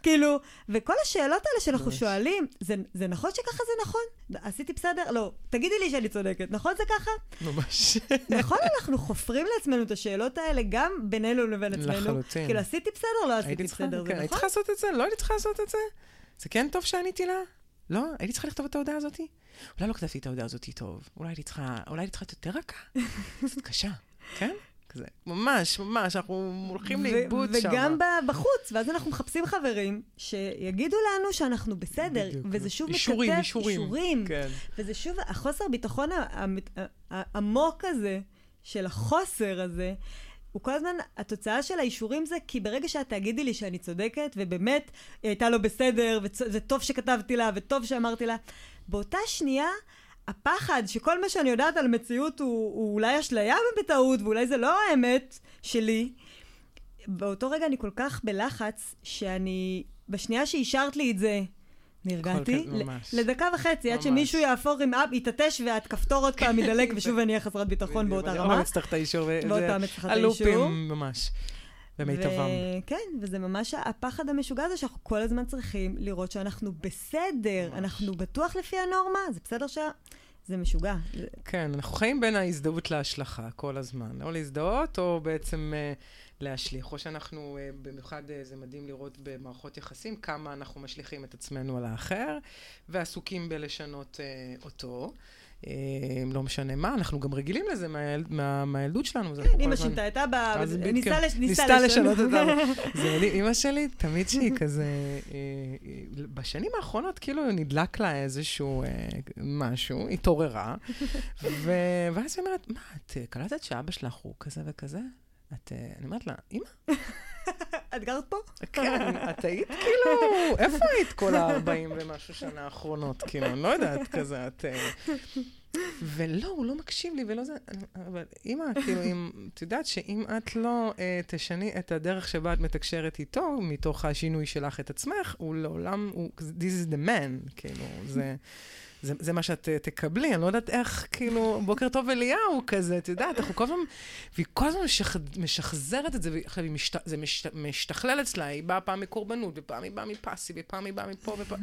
כאילו, וכל השאלות האלה שאנחנו שואלים, זה, זה נכון שככה זה נכון? עשיתי בסדר? לא. תגידי לי שאני צודקת, נכון זה ככה? ממש. נכון, אנחנו חופרים לעצמנו את השאלות האלה גם בינינו לבין עצמנו. לחלוטין. כאילו, עשיתי בסדר, לא עשיתי בסדר, זה נכון? הייתי צריכה לעשות את זה? לא הייתי צריכה לעשות את זה? זה כן טוב שעניתי לה? לא? הייתי צריכה לכתוב את ההודעה הזאתי? אולי לא כתבתי את ההודעה הזאתי טוב. אולי הייתי צריכה, אולי הייתי צריכה להיות יותר רכה? זאת קשה, כן? כזה. ממש, ממש, אנחנו הולכים לאיבוד שם. וגם בחוץ, ואז אנחנו מחפשים חברים שיגידו לנו שאנחנו בסדר, בדיוק. וזה שוב אישורים, מקטף אישורים. אישורים. כן. וזה שוב החוסר ביטחון העמוק הזה, של החוסר הזה, הוא כל הזמן, התוצאה של האישורים זה כי ברגע שאת תגידי לי שאני צודקת, ובאמת היא הייתה לא בסדר, וטוב שכתבתי לה, וטוב שאמרתי לה, באותה שנייה, הפחד שכל מה שאני יודעת על מציאות הוא, הוא אולי אשליה בטעות, ואולי זה לא האמת שלי, באותו רגע אני כל כך בלחץ, שאני, בשנייה שאישרת לי את זה, נרגעתי לדקה וחצי, עד שמישהו יהפוך עם אפ, יתעטש והכפתור עוד פעם ידלק, ושוב אני אהיה חסרת ביטחון באותה רמה. עוד אצטרך את האישור. הלופים ממש. במיטבם. כן, וזה ממש הפחד המשוגע הזה שאנחנו כל הזמן צריכים לראות שאנחנו בסדר, אנחנו בטוח לפי הנורמה, זה בסדר ש... זה משוגע. כן, אנחנו חיים בין ההזדהות להשלכה כל הזמן. או להזדהות, או בעצם uh, להשליך. או שאנחנו, uh, במיוחד uh, זה מדהים לראות במערכות יחסים, כמה אנחנו משליכים את עצמנו על האחר, ועסוקים בלשנות uh, אותו. אה, לא משנה מה, אנחנו גם רגילים לזה מהילדות שלנו. כן, אימא שינתה הייתה ב... ניסתה לשנות. זה מדהים, אימא שלי, תמיד שהיא כזה, אה, אה, בשנים האחרונות כאילו נדלק לה איזשהו משהו, התעוררה, ואז היא אומרת, מה, את קלטת שאבא שלך הוא כזה וכזה? את, אני אומרת לה, אימא? את גרת פה? כן, את היית כאילו, איפה היית כל ה-40 ומשהו שנה האחרונות? כאילו, אני לא יודעת, כזה, את... אה, ולא, הוא לא מקשיב לי, ולא זה... אבל אימא, כאילו, אם... את יודעת שאם את לא אה, תשני את הדרך שבה את מתקשרת איתו, מתוך השינוי שלך את עצמך, הוא לעולם, הוא... This is the man, כאילו, זה... זה, זה מה שאת uh, תקבלי, אני לא יודעת איך, כאילו, בוקר טוב אליהו כזה, את יודעת, אנחנו כל הזמן, והיא כל הזמן משח, משחזרת את זה, ועכשיו היא משת, זה מש, משתכלל אצלה, היא באה פעם מקורבנות, ופעם היא באה מפסי, ופעם היא באה מפה ופעם...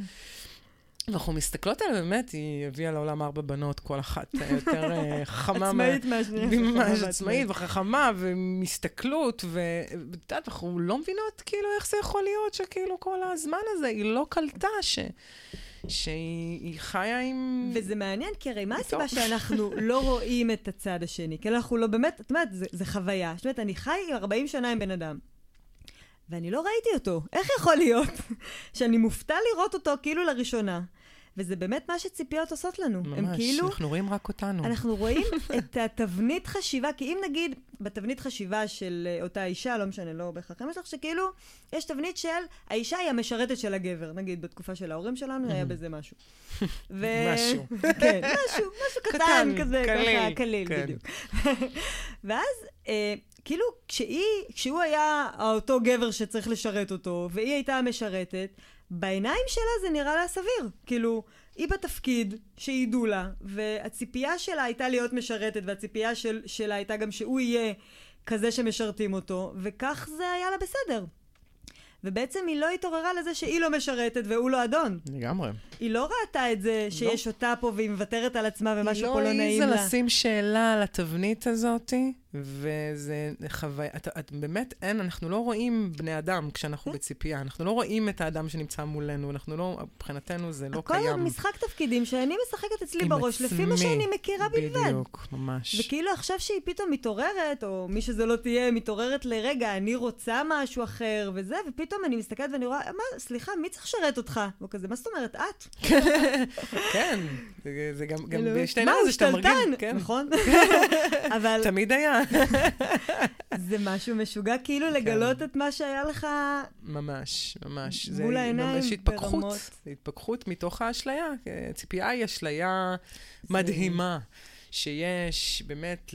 ואנחנו מסתכלות עליה, באמת, היא הביאה לעולם ארבע בנות, כל אחת יותר אה, חכמה. עצמאית מהשנייה. ממש עצמאית וחכמה, ומסתכלות, ואת יודעת, אנחנו לא מבינות, כאילו, איך זה יכול להיות שכאילו כל הזמן הזה, היא לא קלטה ש... שהיא חיה עם... וזה מעניין, כי הרי מה הסיבה שאנחנו לא רואים את הצד השני? כי אנחנו לא באמת, את יודעת, זה חוויה. זאת אומרת, אני חי 40 שנה עם בן אדם. ואני לא ראיתי אותו. איך יכול להיות שאני מופתע לראות אותו כאילו לראשונה? וזה באמת מה שציפיות עושות לנו. ממש, הם כאילו... אנחנו רואים רק אותנו. אנחנו רואים את התבנית חשיבה, כי אם נגיד, בתבנית חשיבה של אה, אותה אישה, לא משנה, לא בהכרח אמא שלך, שכאילו, יש תבנית של האישה היא המשרתת של הגבר. נגיד, בתקופה של ההורים שלנו היה בזה משהו. ו... משהו. כן, משהו, משהו קטן כזה. ככה, קליל, כן. בדיוק. ואז... אה, כאילו, כשהיא, כשהוא היה אותו גבר שצריך לשרת אותו, והיא הייתה המשרתת, בעיניים שלה זה נראה לה סביר. כאילו, היא בתפקיד שידעו לה, והציפייה שלה הייתה להיות משרתת, והציפייה של, שלה הייתה גם שהוא יהיה כזה שמשרתים אותו, וכך זה היה לה בסדר. ובעצם היא לא התעוררה לזה שהיא לא משרתת והוא לא אדון. לגמרי. היא לא ראתה את זה לא. שיש לא. אותה פה והיא מוותרת על עצמה ומשהו לא פה לא נעים לה. היא לא העיזה לשים שאלה על התבנית הזאתי, וזה חוויה, את, את באמת, אין, אנחנו לא רואים בני אדם כשאנחנו כן. בציפייה, אנחנו לא רואים את האדם שנמצא מולנו, אנחנו לא, מבחינתנו זה לא קיים. הכל משחק תפקידים שאני משחקת אצלי בראש, עצמי, לפי מה שאני מכירה בלבד. בדיוק, ממש. וכאילו עכשיו שהיא פתאום מתעוררת, או מי שזה לא תהיה, מתעוררת לרגע, אני רוצה משהו אחר וזה, ופתאום אני מסתכלת ואני רואה, מה, סליחה, מי צריך לשרת אותך? הוא כזה, מה זאת אומרת, את? כן, זה גם, גם בשתי נראה זה שאתה מרגיש, כן. נכון? אבל... תמיד היה. זה משהו משוגע, כאילו כן. לגלות את מה שהיה לך... ממש, ממש. מול העיניים, ממש התפכחות. זה התפכחות מתוך האשליה. ציפייה היא אשליה מדהימה. שיש באמת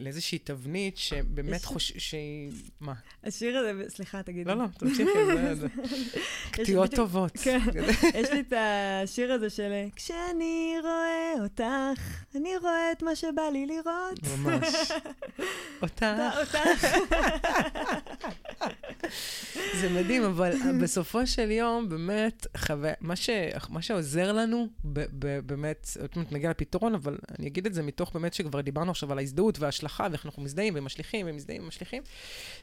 לאיזושהי תבנית שבאמת חושב שהיא... מה? השיר הזה, סליחה, תגידי. לא, לא, תמשיכי, זה... קטיעות טובות. כן, יש לי את השיר הזה של כשאני רואה אותך, אני רואה את מה שבא לי לראות. ממש. אותך. אותך. זה מדהים, אבל בסופו של יום, באמת, מה שעוזר לנו, באמת, עוד מעט נגיע לפתרון, אבל אני אגיד את זה מתוך באמת שכבר דיברנו עכשיו על ההזדהות וההשלכה, ואיך אנחנו מזדהים ומשליכים ומזדהים ומשליכים,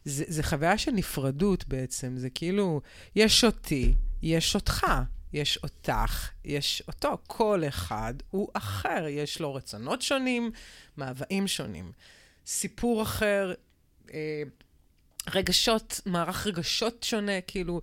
זה, זה חוויה של נפרדות בעצם. זה כאילו, יש אותי, יש אותך. יש אותך, יש אותו. כל אחד הוא אחר, יש לו רצונות שונים, מאוויים שונים. סיפור אחר, אה, רגשות, מערך רגשות שונה, כאילו,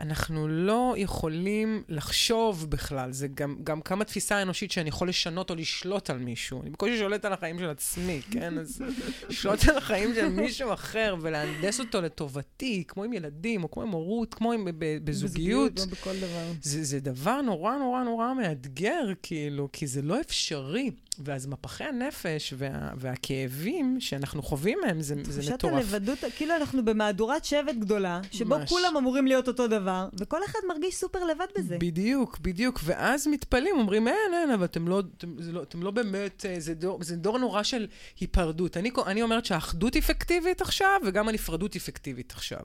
אנחנו לא יכולים לחשוב בכלל, זה גם, גם כמה תפיסה אנושית שאני יכול לשנות או לשלוט על מישהו. אני בקושי שולט על החיים של עצמי, כן? אז לשלוט על החיים של מישהו אחר ולהנדס אותו לטובתי, כמו עם ילדים, או כמו עם הורות, כמו עם בזוגיות. בזוגיות, בכל דבר. זה, זה דבר נורא נורא נורא מאתגר, כאילו, כי זה לא אפשרי. ואז מפחי הנפש וה, והכאבים שאנחנו חווים מהם, זה, זה מטורף. תחושת הלבדות, כאילו אנחנו במהדורת שבט גדולה, שבו ממש. כולם אמורים להיות אותו דבר, וכל אחד מרגיש סופר לבד בזה. בדיוק, בדיוק. ואז מתפלאים, אומרים, אין, אין, אבל אתם לא, אתם, לא, אתם לא באמת, אה, זה דור, זה דור נורא של היפרדות. אני, אני אומרת שהאחדות אפקטיבית עכשיו, וגם הנפרדות אפקטיבית עכשיו.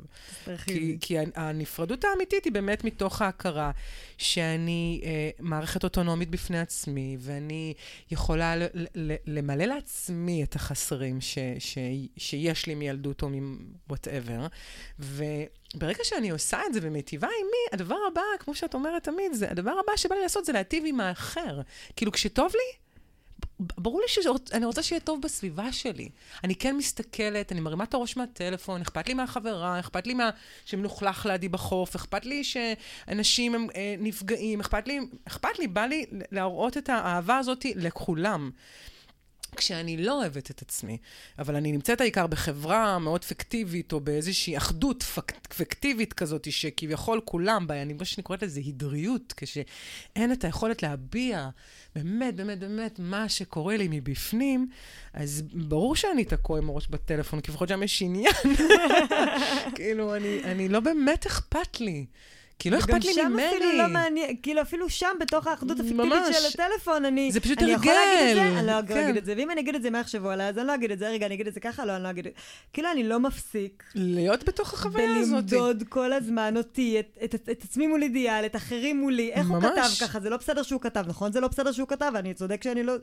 כי, כי הנפרדות האמיתית היא באמת מתוך ההכרה שאני אה, מערכת אוטונומית בפני עצמי, ואני יכולה... יכולה למלא לעצמי את החסרים ש, ש, שיש לי מילדות או מ-whatever. וברגע שאני עושה את זה ומיטיבה עם מי, הדבר הבא, כמו שאת אומרת תמיד, זה, הדבר הבא שבא לי לעשות זה להטיב עם האחר. כאילו, כשטוב לי, ברור לי שאני רוצה שיהיה טוב בסביבה שלי. אני כן מסתכלת, אני מרימה את הראש מהטלפון, אכפת לי מהחברה, אכפת לי מה... שמלוכלך לידי בחוף, אכפת לי שאנשים הם אה, נפגעים, אכפת לי, אכפת לי, בא לי להראות את האהבה הזאת לכולם. כשאני לא אוהבת את עצמי, אבל אני נמצאת העיקר בחברה מאוד פיקטיבית, או באיזושהי אחדות פק, פיקטיבית כזאת, שכביכול כולם בה, אני, מה שאני קוראת לזה הדריות, כשאין את היכולת להביע באמת, באמת, באמת מה שקורה לי מבפנים, אז ברור שאני תקוע עם הראש בטלפון, כי לפחות שם יש עניין. כאילו, אני, אני לא באמת אכפת לי. כי לא אכפת לי ממני. וגם שם אפילו לא מעניין, כאילו אפילו שם, בתוך האחדות הפיקטיבית של הטלפון, אני... זה פשוט הרגל. אני יכולה להגיד את זה, אני לא כן. אגיד את זה. ואם אני אגיד את זה, מה יחשבו עליי? אז אני לא אגיד את זה. רגע, אני אגיד את זה ככה? לא, אני לא אגיד את זה. כאילו, אני לא מפסיק. להיות בתוך החוויה הזאת. ולמדוד כל הזמן אותי, את, את, את, את עצמי מול אידיאל, את אחרים מולי. איך ממש. הוא כתב ככה? זה לא בסדר שהוא כתב, נכון? זה לא בסדר שהוא כתב, ואני צודק שאני לא...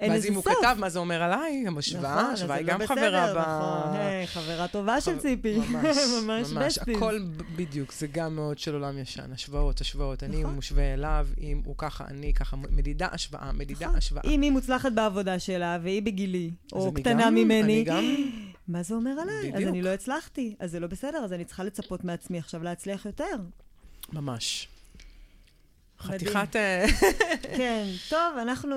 אין לזה סוף. ואז אם הוא כתב, מה זה אומר עליי? המשוואה, נכון, השוואה היא לא גם חברה ב... נכון, חברה טובה של ציפי. ממש, ממש בסטיס. הכל בדיוק, זה גם מאוד של עולם ישן. השוואות, השוואות. אני נכון. מושווה אליו, אם הוא ככה, אני ככה. מדידה, השוואה, מדידה, נכון. השוואה. אם היא מוצלחת בעבודה שלה, והיא בגילי, או קטנה ממני. מה זה אומר עליי? אז אני לא הצלחתי. אז זה לא בסדר, אז אני צריכה לצפות מעצמי עכשיו להצליח יותר. ממש. חתיכת... אה, כן, טוב, אנחנו...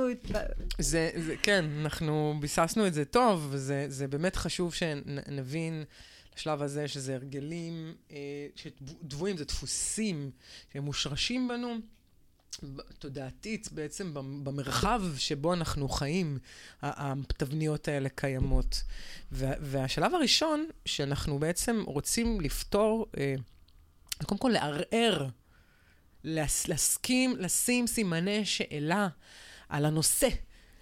זה, זה, כן, אנחנו ביססנו את זה טוב, וזה זה באמת חשוב שנבין לשלב הזה שזה הרגלים, אה, שדבויים, זה דפוסים שהם מושרשים בנו. תודעתית בעצם במרחב שבו אנחנו חיים, התבניות האלה קיימות. והשלב הראשון שאנחנו בעצם רוצים לפתור, אה, קודם כל לערער להסכים לשים סימני שאלה על הנושא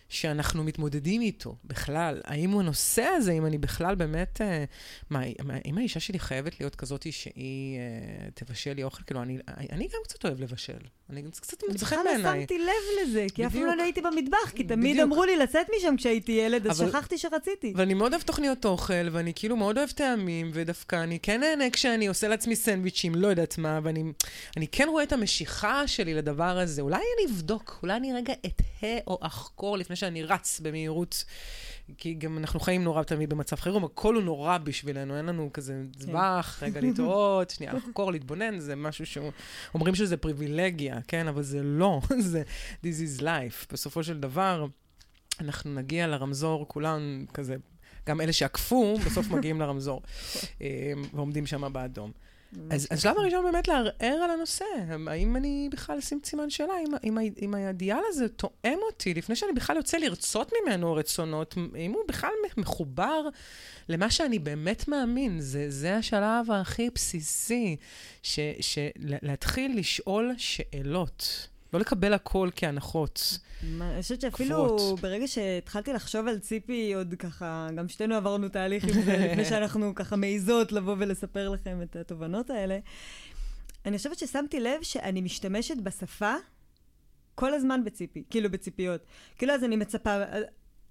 שאנחנו מתמודדים איתו בכלל. האם הוא הנושא הזה, אם אני בכלל באמת... אה, מה, אם האישה שלי חייבת להיות כזאת שהיא אה, תבשל לי אוכל? כאילו, אני, אני גם קצת אוהב לבשל. אני קצת מוצא חן בעיניי. בכלל לא שמתי לב לזה, כי אפילו לא הייתי במטבח, כי תמיד בדיוק. אמרו לי לצאת משם כשהייתי ילד, אז אבל... שכחתי שרציתי. ואני מאוד אוהב תוכניות אוכל, ואני כאילו מאוד אוהב טעמים, ודווקא אני כן נהנה כשאני עושה לעצמי סנדוויצ'ים, לא יודעת מה, ואני כן רואה את המשיכה שלי לדבר הזה. אולי אני אבדוק, אולי אני רגע אתהה או אחקור לפני שאני רץ במהירות. כי גם אנחנו חיים נורא תמיד במצב חירום, הכל הוא נורא בשבילנו, אין לנו כזה זבח, כן. רגע לטעות, שנייה לחקור, להתבונן, זה משהו שאומרים שזה פריבילגיה, כן? אבל זה לא, זה This is life. בסופו של דבר, אנחנו נגיע לרמזור, כולם כזה, גם אלה שעקפו, בסוף מגיעים לרמזור, אה, ועומדים שם באדום. אז השלב הראשון באמת לערער על הנושא. האם אני בכלל אשים סימן שאלה, אם, אם, אם האידיאל הזה תואם אותי, לפני שאני בכלל יוצא לרצות ממנו רצונות, אם הוא בכלל מחובר למה שאני באמת מאמין. זה, זה השלב הכי בסיסי, ש, של, להתחיל לשאול שאלות. לא לקבל הכל כהנחות. אני חושבת שאפילו ברגע שהתחלתי לחשוב על ציפי, עוד ככה, גם שתינו עברנו תהליך עם זה, לפני שאנחנו ככה מעיזות לבוא ולספר לכם את התובנות האלה. אני חושבת ששמתי לב שאני משתמשת בשפה כל הזמן בציפי, כאילו בציפיות. כאילו אז אני מצפה,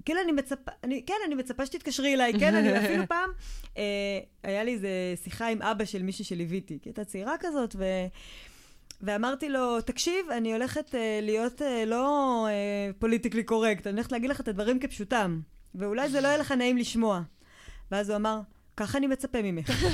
כאילו אני מצפה, אני, כן, אני מצפה שתתקשרי אליי, כן, אני אפילו פעם, אה, היה לי איזה שיחה עם אבא של מישהי שליוויתי, כי הייתה צעירה כזאת, ו... ואמרתי לו, תקשיב, אני הולכת uh, להיות uh, לא פוליטיקלי uh, קורקט, אני הולכת להגיד לך את הדברים כפשוטם, ואולי זה לא יהיה לך נעים לשמוע. ואז הוא אמר, ככה אני מצפה ממך.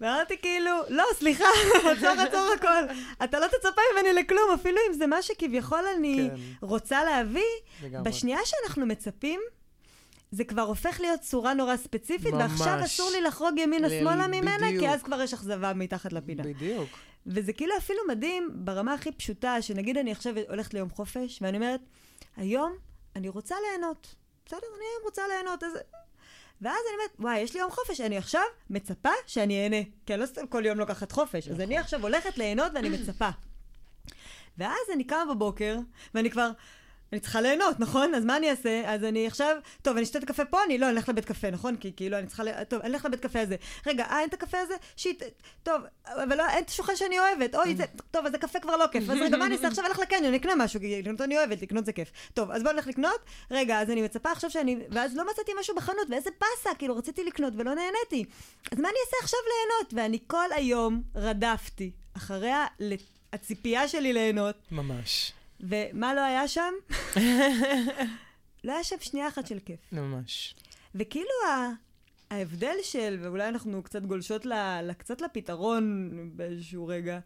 ואמרתי כאילו, לא, סליחה, עצור, עצור הכל. אתה לא תצפה ממני לכלום, אפילו אם זה מה שכביכול אני כן. רוצה להביא. לגמרי. בשנייה שאנחנו מצפים, זה כבר הופך להיות צורה נורא ספציפית, ממש. ועכשיו אסור לי לחרוג ימינה-שמאלה ממנה, כי בדיוק. אז כבר יש אכזבה מתחת לפינה. בדיוק. וזה כאילו אפילו מדהים ברמה הכי פשוטה, שנגיד אני עכשיו הולכת ליום חופש, ואני אומרת, היום אני רוצה ליהנות. בסדר, אני היום רוצה ליהנות, אז... ואז אני אומרת, וואי, יש לי יום חופש, אני עכשיו מצפה שאני אהנה. כי אני לא סתם כל יום לוקחת חופש, אז אני עכשיו הולכת ליהנות ואני מצפה. ואז אני קמה בבוקר, ואני כבר... אני צריכה ליהנות, נכון? אז מה אני אעשה? אז אני עכשיו, טוב, אני אשתה את הקפה פה, אני לא, אני אלך לבית קפה, נכון? כי כאילו אני צריכה, ל... טוב, אני אלך לבית קפה הזה. רגע, אה, אין את הקפה הזה? שיט, טוב, אבל לא, אין את השולחן שאני אוהבת. אוי, זה, טוב, אז הקפה כבר לא כיף. אז רגע, מה אני אעשה? עכשיו אלך לקניון, אקנה משהו, כי לקנות אני אוהבת, לקנות זה כיף. טוב, אז בוא נלך לקנות. רגע, אז אני מצפה עכשיו שאני, ואז לא מצאתי משהו בחנות, ואיזה באסה, כאילו רציתי לקנות ולא נהניתי. אז מה אני אעשה עכשיו ליהנות? ואני כל היום רדפתי אחריה הציפייה שלי ליהנות. ממש. ומה לא היה שם? לא היה שם שנייה אחת של כיף. ממש. וכאילו ה... ההבדל של, ואולי אנחנו קצת גולשות ל... ל- קצת לפתרון באיזשהו רגע,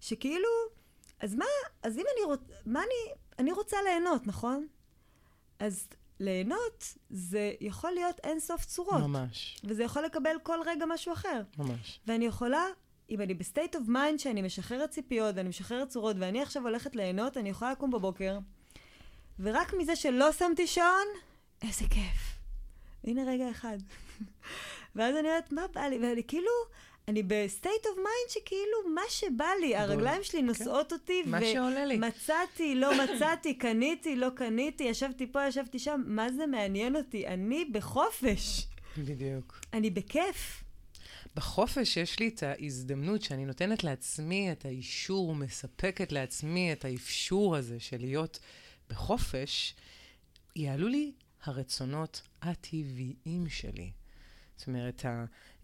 שכאילו, אז מה, אז אם אני רוצה, מה אני, אני רוצה ליהנות, נכון? אז ליהנות זה יכול להיות אין סוף צורות. ממש. וזה יכול לקבל כל רגע משהו אחר. ממש. ואני יכולה, אם אני ב state of mind שאני משחררת ציפיות ואני משחררת צורות ואני עכשיו הולכת ליהנות, אני יכולה לקום בבוקר, ורק מזה שלא שמתי שעון, איזה כיף. הנה רגע אחד. ואז אני אומרת, מה בא לי? ואני כאילו, אני ב state of mind שכאילו מה שבא לי, הרגליים שלי נושאות אותי, מה שעולה לי. מצאתי, לא מצאתי, קניתי, לא קניתי, ישבתי פה, ישבתי שם, מה זה מעניין אותי? אני בחופש. בדיוק. אני בכיף. בחופש יש לי את ההזדמנות שאני נותנת לעצמי את האישור, מספקת לעצמי את האפשור הזה של להיות בחופש, יעלו לי הרצונות הטבעיים שלי. זאת אומרת,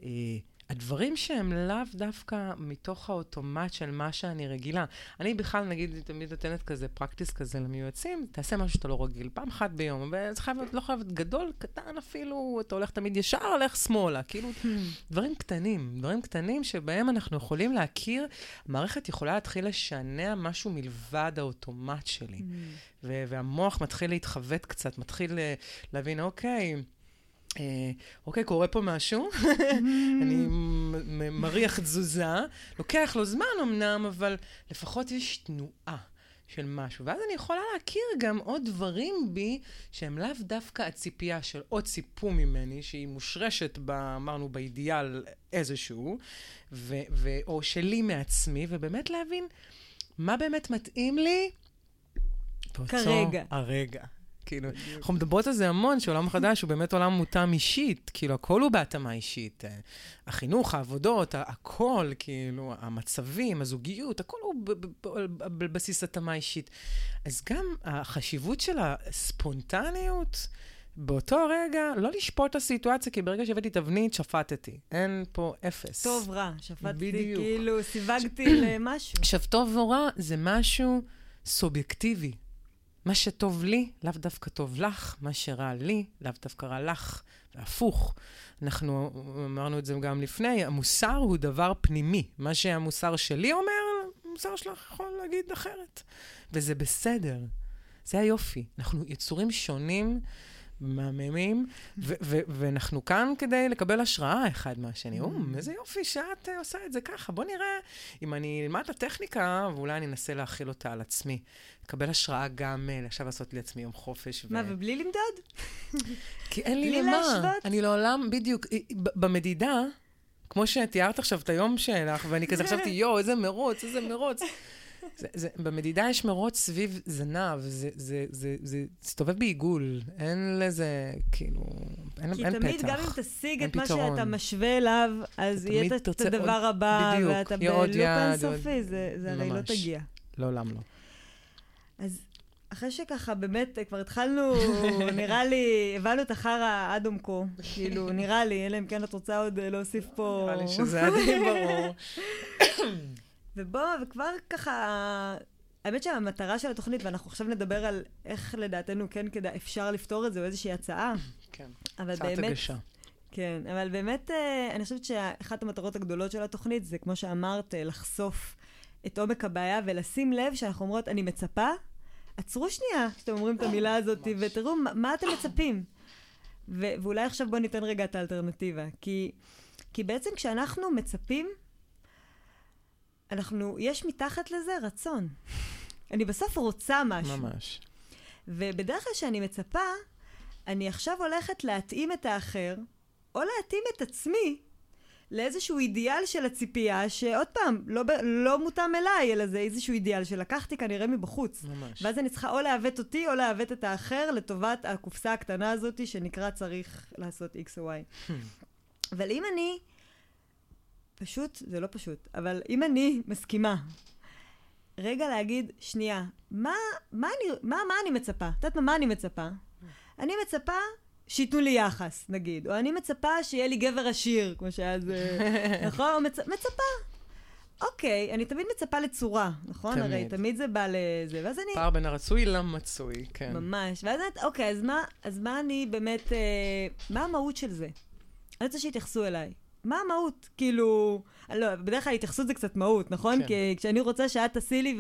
אה, הדברים שהם לאו דווקא מתוך האוטומט של מה שאני רגילה. אני בכלל, נגיד, תמיד נותנת כזה פרקטיס כזה למיועצים, תעשה משהו שאתה לא רגיל, פעם אחת ביום, וזה חייב להיות, לא חייב להיות גדול, קטן אפילו, אתה הולך תמיד ישר, הולך שמאלה, כאילו, דברים קטנים, דברים קטנים שבהם אנחנו יכולים להכיר, המערכת יכולה להתחיל לשנע משהו מלבד האוטומט שלי. ו- והמוח מתחיל להתחוות קצת, מתחיל אה, להבין, אוקיי, אה, אוקיי, קורה פה משהו, אני מ- מ- מריח תזוזה, לוקח לו זמן אמנם, אבל לפחות יש תנועה. של משהו, ואז אני יכולה להכיר גם עוד דברים בי שהם לאו דווקא הציפייה של עוד ציפו ממני, שהיא מושרשת, ב, אמרנו, באידיאל איזשהו, ו, ו, או שלי מעצמי, ובאמת להבין מה באמת מתאים לי כרגע. הרגע. כאילו, אנחנו מדברות על זה המון, שעולם חדש הוא באמת עולם מותאם אישית, כאילו, הכל הוא בהתאמה אישית. אה, החינוך, העבודות, הכל, כאילו, המצבים, הזוגיות, הכל הוא על בסיס התאמה אישית. אז גם החשיבות של הספונטניות, באותו רגע, לא לשפוט את הסיטואציה, כי ברגע שהבאתי תבנית, שפטתי. אין פה אפס. טוב, רע. שפטתי, בדיוק. כאילו, סיווגתי למשהו. עכשיו, טוב או רע זה משהו סובייקטיבי. מה שטוב לי, לאו דווקא טוב לך, מה שרע לי, לאו דווקא רע לך, והפוך. אנחנו אמרנו את זה גם לפני, המוסר הוא דבר פנימי. מה שהמוסר שלי אומר, המוסר שלך יכול להגיד אחרת. וזה בסדר. זה היופי. אנחנו יצורים שונים, מהממים, ואנחנו כאן כדי לקבל השראה אחד מהשני. אום, איזה יופי שאת אה, עושה את זה ככה. בוא נראה אם אני אלמד את הטכניקה, ואולי אני אנסה להכיל אותה על עצמי. לקבל השראה גם אה, עכשיו לעשות לעצמי יום חופש. מה, ובלי למדוד? כי אין לי בלי למה. להשוות? אני לעולם, בדיוק, אה, במדידה, כמו שתיארת עכשיו את היום שלך, ואני כזה חשבתי, יואו, איזה מרוץ, איזה מרוץ. זה, זה, במדידה יש מרוץ סביב זנב, זה, זה, זה, זה מסתובב בעיגול, אין לזה, כאילו, אין, כי אין תמיד, פתח. גם אם תשיג אין את מה פתרון. שאתה משווה אליו, אז יהיה תמיד את- הדבר עוד- הבא, בדיוק, ואתה בלופ אינסופי, זה זה הרי לא. תגיע. לעולם לא. אז אחרי שככה, באמת, כבר התחלנו, נראה לי, הבנו את החרא עד עומקו. כאילו, נראה לי, אלא אם כן את רוצה עוד להוסיף פה... נראה לי שזה די ברור. ובוא, וכבר ככה... האמת שהמטרה של התוכנית, ואנחנו עכשיו נדבר על איך לדעתנו כן כדאי, אפשר לפתור את זה, או איזושהי הצעה, כן, הצעת באמת, הגשה. כן, אבל באמת, אה, אני חושבת שאחת המטרות הגדולות של התוכנית זה, כמו שאמרת, אה, לחשוף את עומק הבעיה ולשים לב שאנחנו אומרות, אני מצפה, עצרו שנייה כשאתם אומרים את המילה הזאת, ותראו מה, מה אתם מצפים. ואולי עכשיו בואו ניתן רגע את האלטרנטיבה. כי, כי בעצם כשאנחנו מצפים, אנחנו, יש מתחת לזה רצון. אני בסוף רוצה משהו. ממש. ובדרך כלל כשאני מצפה, אני עכשיו הולכת להתאים את האחר, או להתאים את עצמי לאיזשהו אידיאל של הציפייה, שעוד פעם, לא, לא מותאם אליי, אלא זה איזשהו אידיאל שלקחתי כנראה מבחוץ. ממש. ואז אני צריכה או לעוות אותי, או לעוות את האחר לטובת הקופסה הקטנה הזאת, שנקרא צריך לעשות X או Y. אבל אם אני, פשוט, זה לא פשוט, אבל אם אני מסכימה, רגע להגיד, שנייה, מה, מה, אני, מה, מה אני מצפה? את יודעת מה, מה אני מצפה? אני מצפה שייתנו לי יחס, נגיד, או אני מצפה שיהיה לי גבר עשיר, כמו שהיה זה, נכון? או מצ... מצפה. אוקיי, אני תמיד מצפה לצורה, נכון? תמיד. הרי תמיד זה בא לזה, ואז אני... פער בין הרצוי למצוי, כן. ממש. ואז את, אוקיי, אז מה, אז מה אני באמת, אה, מה המהות של זה? אני רוצה שיתייחסו אליי. מה המהות? כאילו, לא, בדרך כלל התייחסות זה קצת מהות, נכון? כן. כי כשאני רוצה שאת תעשי לי,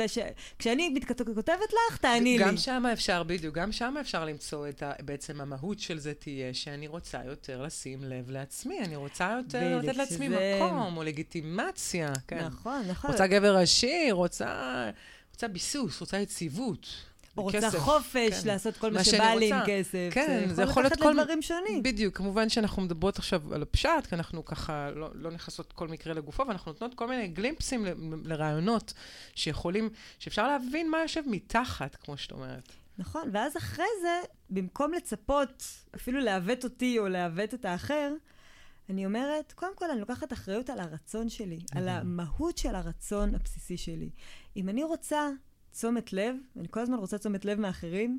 וכשאני מתכת- כותבת לך, תעני לי. גם שם אפשר, בדיוק, גם שם אפשר למצוא את ה... בעצם המהות של זה תהיה שאני רוצה יותר לשים לב לעצמי, אני רוצה יותר לתת לעצמי שזה- מקום, או לגיטימציה, כן. נכון, נכון. רוצה גבר עשיר, רוצה, רוצה ביסוס, רוצה יציבות. רוצה כסף, חופש, כן. לעשות כל מה מה שבא לי עם. כסף. כן, זה יכול להיות כל- לדברים שונים. בדיוק, כמובן שאנחנו מדברות עכשיו על הפשט, כי אנחנו ככה לא, לא נכנסות כל מקרה לגופו, ואנחנו נותנות כל מיני גלימפסים ל- לרעיונות שיכולים, שאפשר להבין מה יושב מתחת, כמו שאת אומרת. נכון, ואז אחרי זה, במקום לצפות, אפילו לעוות אותי או לעוות את האחר, אני אומרת, קודם כל אני לוקחת אחריות על הרצון שלי, על המהות של הרצון הבסיסי שלי. אם אני רוצה תשומת לב, ואני כל הזמן רוצה תשומת לב מאחרים,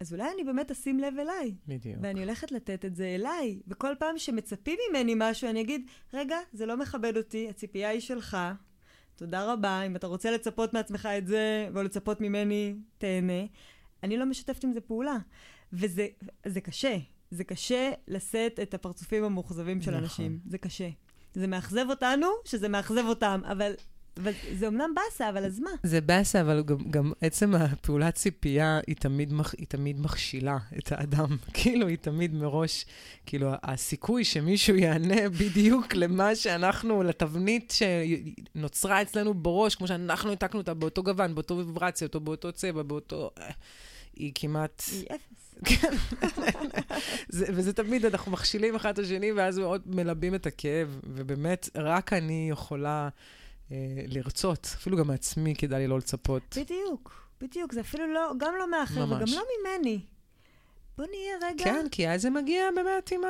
אז אולי אני באמת אשים לב אליי. בדיוק. ואני הולכת לתת את זה אליי. וכל פעם שמצפים ממני משהו, אני אגיד, רגע, זה לא מכבד אותי, הציפייה היא שלך. תודה רבה, אם אתה רוצה לצפות מעצמך את זה, או לצפות ממני, תהנה. אני לא משתפת עם זה פעולה. וזה זה קשה. זה קשה לשאת את הפרצופים המאוכזבים של נכון. אנשים. זה קשה. זה מאכזב אותנו, שזה מאכזב אותם, אבל... אבל זה אמנם באסה, אבל אז מה? זה באסה, אבל גם, גם עצם הפעולת ציפייה היא תמיד, מח, היא תמיד מכשילה את האדם. כאילו, היא תמיד מראש, כאילו, הסיכוי שמישהו יענה בדיוק למה שאנחנו, לתבנית שנוצרה אצלנו בראש, כמו שאנחנו העתקנו אותה באותו גוון, באותו ויברציה, אותו באותו צבע, באותו... אה, היא כמעט... היא אפס. כן. זה, וזה תמיד, אנחנו מכשילים אחד את השני, ואז מאוד מלבים את הכאב, ובאמת, רק אני יכולה לרצות, אפילו גם מעצמי כדאי לי לא לצפות. בדיוק, בדיוק. זה אפילו לא, גם לא מאחר, ממש. וגם לא ממני. בוא נהיה רגע כן, כי אז זה מגיע באמת עם ה...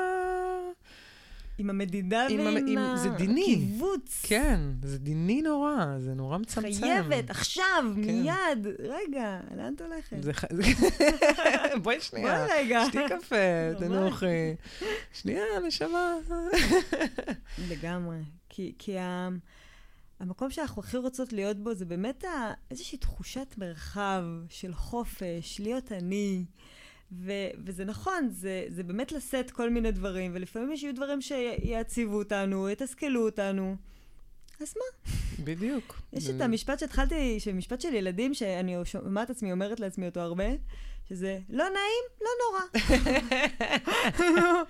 עם המדידה עם ועם עם- ה- זה דיני. הקיבוץ. כן, זה דיני נורא, זה נורא מצמצם. חייבת, עכשיו, כן. מיד. רגע, לאן את הולכת? זה ח... בואי שנייה. בואי רגע. שתי קפה. תנוחי. שנייה, נשמה. לגמרי. כי, כי ה... המקום שאנחנו הכי רוצות להיות בו זה באמת ה... איזושהי תחושת מרחב של חופש, להיות אני. ו- וזה נכון, זה, זה באמת לשאת כל מיני דברים, ולפעמים יש יהיו דברים שיעציבו אותנו, יתסכלו אותנו. אז מה? בדיוק. יש את המשפט שהתחלתי, משפט של ילדים, שאני שומעת עצמי אומרת לעצמי אותו הרבה, שזה לא נעים, לא נורא.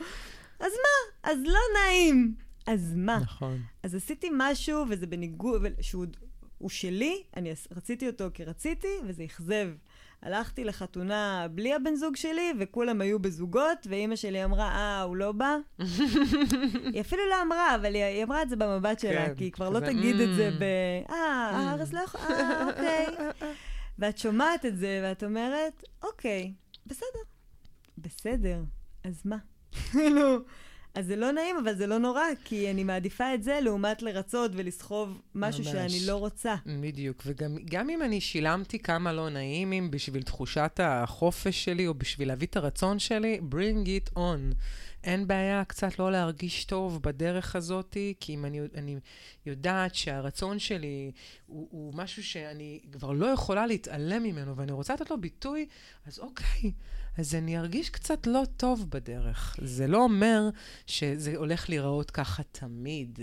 אז מה? אז לא נעים. אז מה? נכון. אז עשיתי משהו, וזה בניגוד, שהוא הוא שלי, אני רציתי אותו כי רציתי, וזה אכזב. הלכתי לחתונה בלי הבן זוג שלי, וכולם היו בזוגות, ואימא שלי אמרה, אה, הוא לא בא? היא אפילו לא אמרה, אבל היא, היא אמרה את זה במבט שלה, כן, כי היא כבר לא תגיד את זה "Mm". ב... אה, הארץ לא יכול... אה, אוקיי. ואת שומעת את זה, ואת אומרת, אוקיי, בסדר. בסדר, אז מה? כאילו, אז זה לא נעים, אבל זה לא נורא, כי אני מעדיפה את זה לעומת לרצות ולסחוב משהו ממש. שאני לא רוצה. בדיוק, וגם גם אם אני שילמתי כמה לא נעימים בשביל תחושת החופש שלי, או בשביל להביא את הרצון שלי, bring it on. אין בעיה קצת לא להרגיש טוב בדרך הזאת, כי אם אני, אני יודעת שהרצון שלי הוא, הוא משהו שאני כבר לא יכולה להתעלם ממנו, ואני רוצה לתת לו ביטוי, אז אוקיי, אז אני ארגיש קצת לא טוב בדרך. זה לא אומר שזה הולך להיראות ככה תמיד.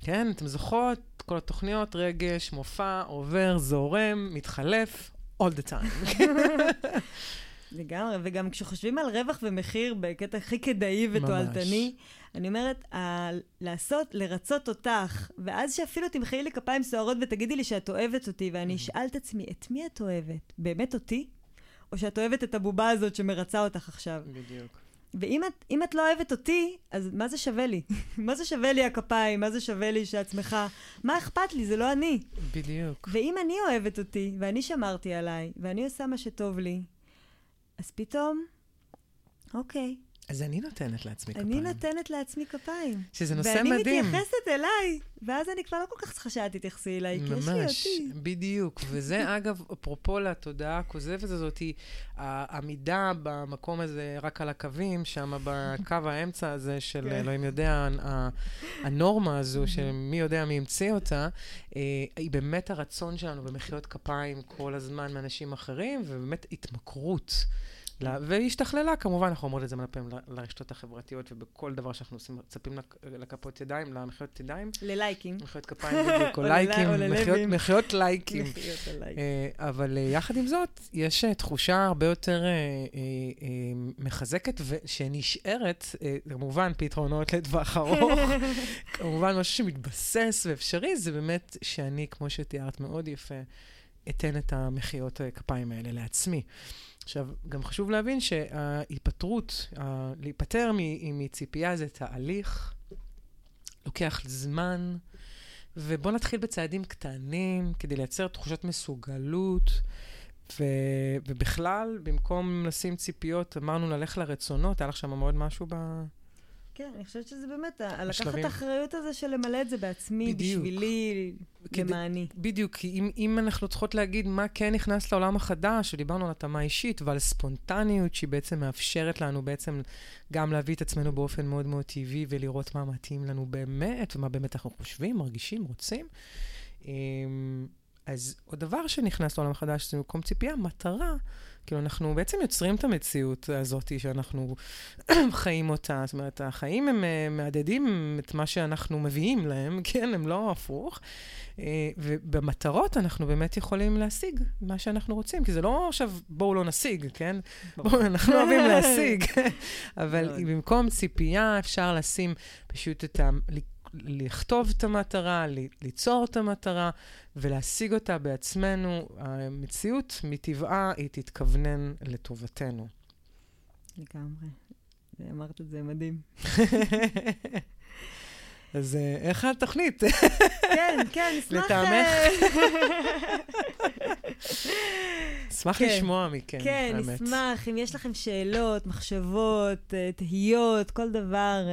כן, אתם זוכרות? כל התוכניות, רגש, מופע, עובר, זורם, מתחלף, all the time. לגמרי, וגם כשחושבים על רווח ומחיר בקטע הכי כדאי ותועלתני, אני אומרת, ה- לעשות, לרצות אותך, ואז שאפילו תמחאי לי כפיים סוערות ותגידי לי שאת אוהבת אותי, ואני אשאל את עצמי, את מי את אוהבת? באמת אותי? או שאת אוהבת את הבובה הזאת שמרצה אותך עכשיו? בדיוק. ואם את, אם את לא אוהבת אותי, אז מה זה שווה לי? מה זה שווה לי הכפיים? מה זה שווה לי שעצמך? מה אכפת לי? זה לא אני. בדיוק. ואם אני אוהבת אותי, ואני שמרתי עליי, ואני עושה מה שטוב לי, אז פתאום, אוקיי, אז אני נותנת לעצמי כפיים. אני נותנת לעצמי כפיים. שזה נושא ואני מדהים. מתייחסת אליי, ואז אני כבר לא כל כך צריכה שאת תתייחסי אליי, כי יש לי ממש, אותי. בדיוק. וזה, אגב, אפרופו לתודעה הכוזבת הזאת, העמידה במקום הזה, רק על הקווים, שם בקו האמצע הזה של, כן. אלוהים יודע, הנורמה הזו, שמי יודע מי המציא אותה, אה, היא באמת הרצון שלנו במחיאות כפיים כל הזמן מאנשים אחרים, ובאמת התמכרות. לה- והיא השתכללה, כמובן, אנחנו אומרות את זה מלא פעמים לרשתות החברתיות, ובכל דבר שאנחנו עושים, מצפים לכפות ידיים, למחיאות ידיים. ללייקים. מחיאות כפיים בדיוק, או לייקים, מחיאות- לייקים. אה, אבל אה, יחד עם זאת, יש אה, תחושה הרבה יותר מחזקת, ושנשארת, אה, כמובן, פתרונות לטווח ארוך, כמובן, משהו שמתבסס ואפשרי, זה באמת שאני, כמו שתיארת מאוד יפה, אתן את המחיאות כפיים האלה לעצמי. עכשיו, גם חשוב להבין שההיפטרות, ה- להיפטר מ- מציפייה זה תהליך, לוקח זמן, ובואו נתחיל בצעדים קטנים כדי לייצר תחושת מסוגלות. ו... ובכלל, במקום לשים ציפיות, אמרנו ללכת לרצונות, היה לך שם מאוד משהו ב... כן, אני חושבת שזה באמת, לקחת. את האחריות הזה של למלא את זה בעצמי, בדיוק. בשבילי, למעני. בדיוק, כי אם, אם אנחנו צריכות להגיד מה כן נכנס לעולם החדש, ודיברנו על התאמה אישית ועל ספונטניות, שהיא בעצם מאפשרת לנו בעצם גם להביא את עצמנו באופן מאוד מאוד טבעי ולראות מה מתאים לנו באמת, ומה באמת אנחנו חושבים, מרגישים, רוצים. אמ, אז עוד דבר שנכנס לעולם החדש זה במקום ציפייה, מטרה. כאילו, אנחנו בעצם יוצרים את המציאות הזאת שאנחנו חיים אותה. זאת אומרת, החיים הם אה, מהדהדים את מה שאנחנו מביאים להם, כן? הם לא הפוך. אה, ובמטרות אנחנו באמת יכולים להשיג מה שאנחנו רוצים, כי זה לא עכשיו, בואו לא נשיג, כן? בואו, אנחנו אוהבים להשיג. אבל. במקום ציפייה אפשר לשים פשוט את ה... לכתוב את המטרה, ליצור את המטרה ולהשיג אותה בעצמנו. המציאות מטבעה היא תתכוונן לטובתנו. לגמרי. אמרת את זה מדהים. אז אה, איך התוכנית? כן, כן. לטעמך? אה, אשמח כן. לשמוע מכם, כן, האמת. נשמח. אם יש לכם שאלות, מחשבות, אה, תהיות, כל דבר,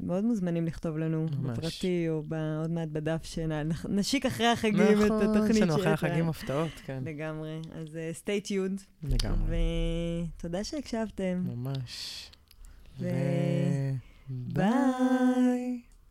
מאוד מוזמנים לכתוב לנו ממש. בפרטי או עוד מעט בדף שנשיק אחרי החגים את נכון, התוכנית יש לנו אחרי החגים. הפתעות, כן, לגמרי. אז stay tuned, לגמרי. ותודה שהקשבתם. ממש. ו... ביי.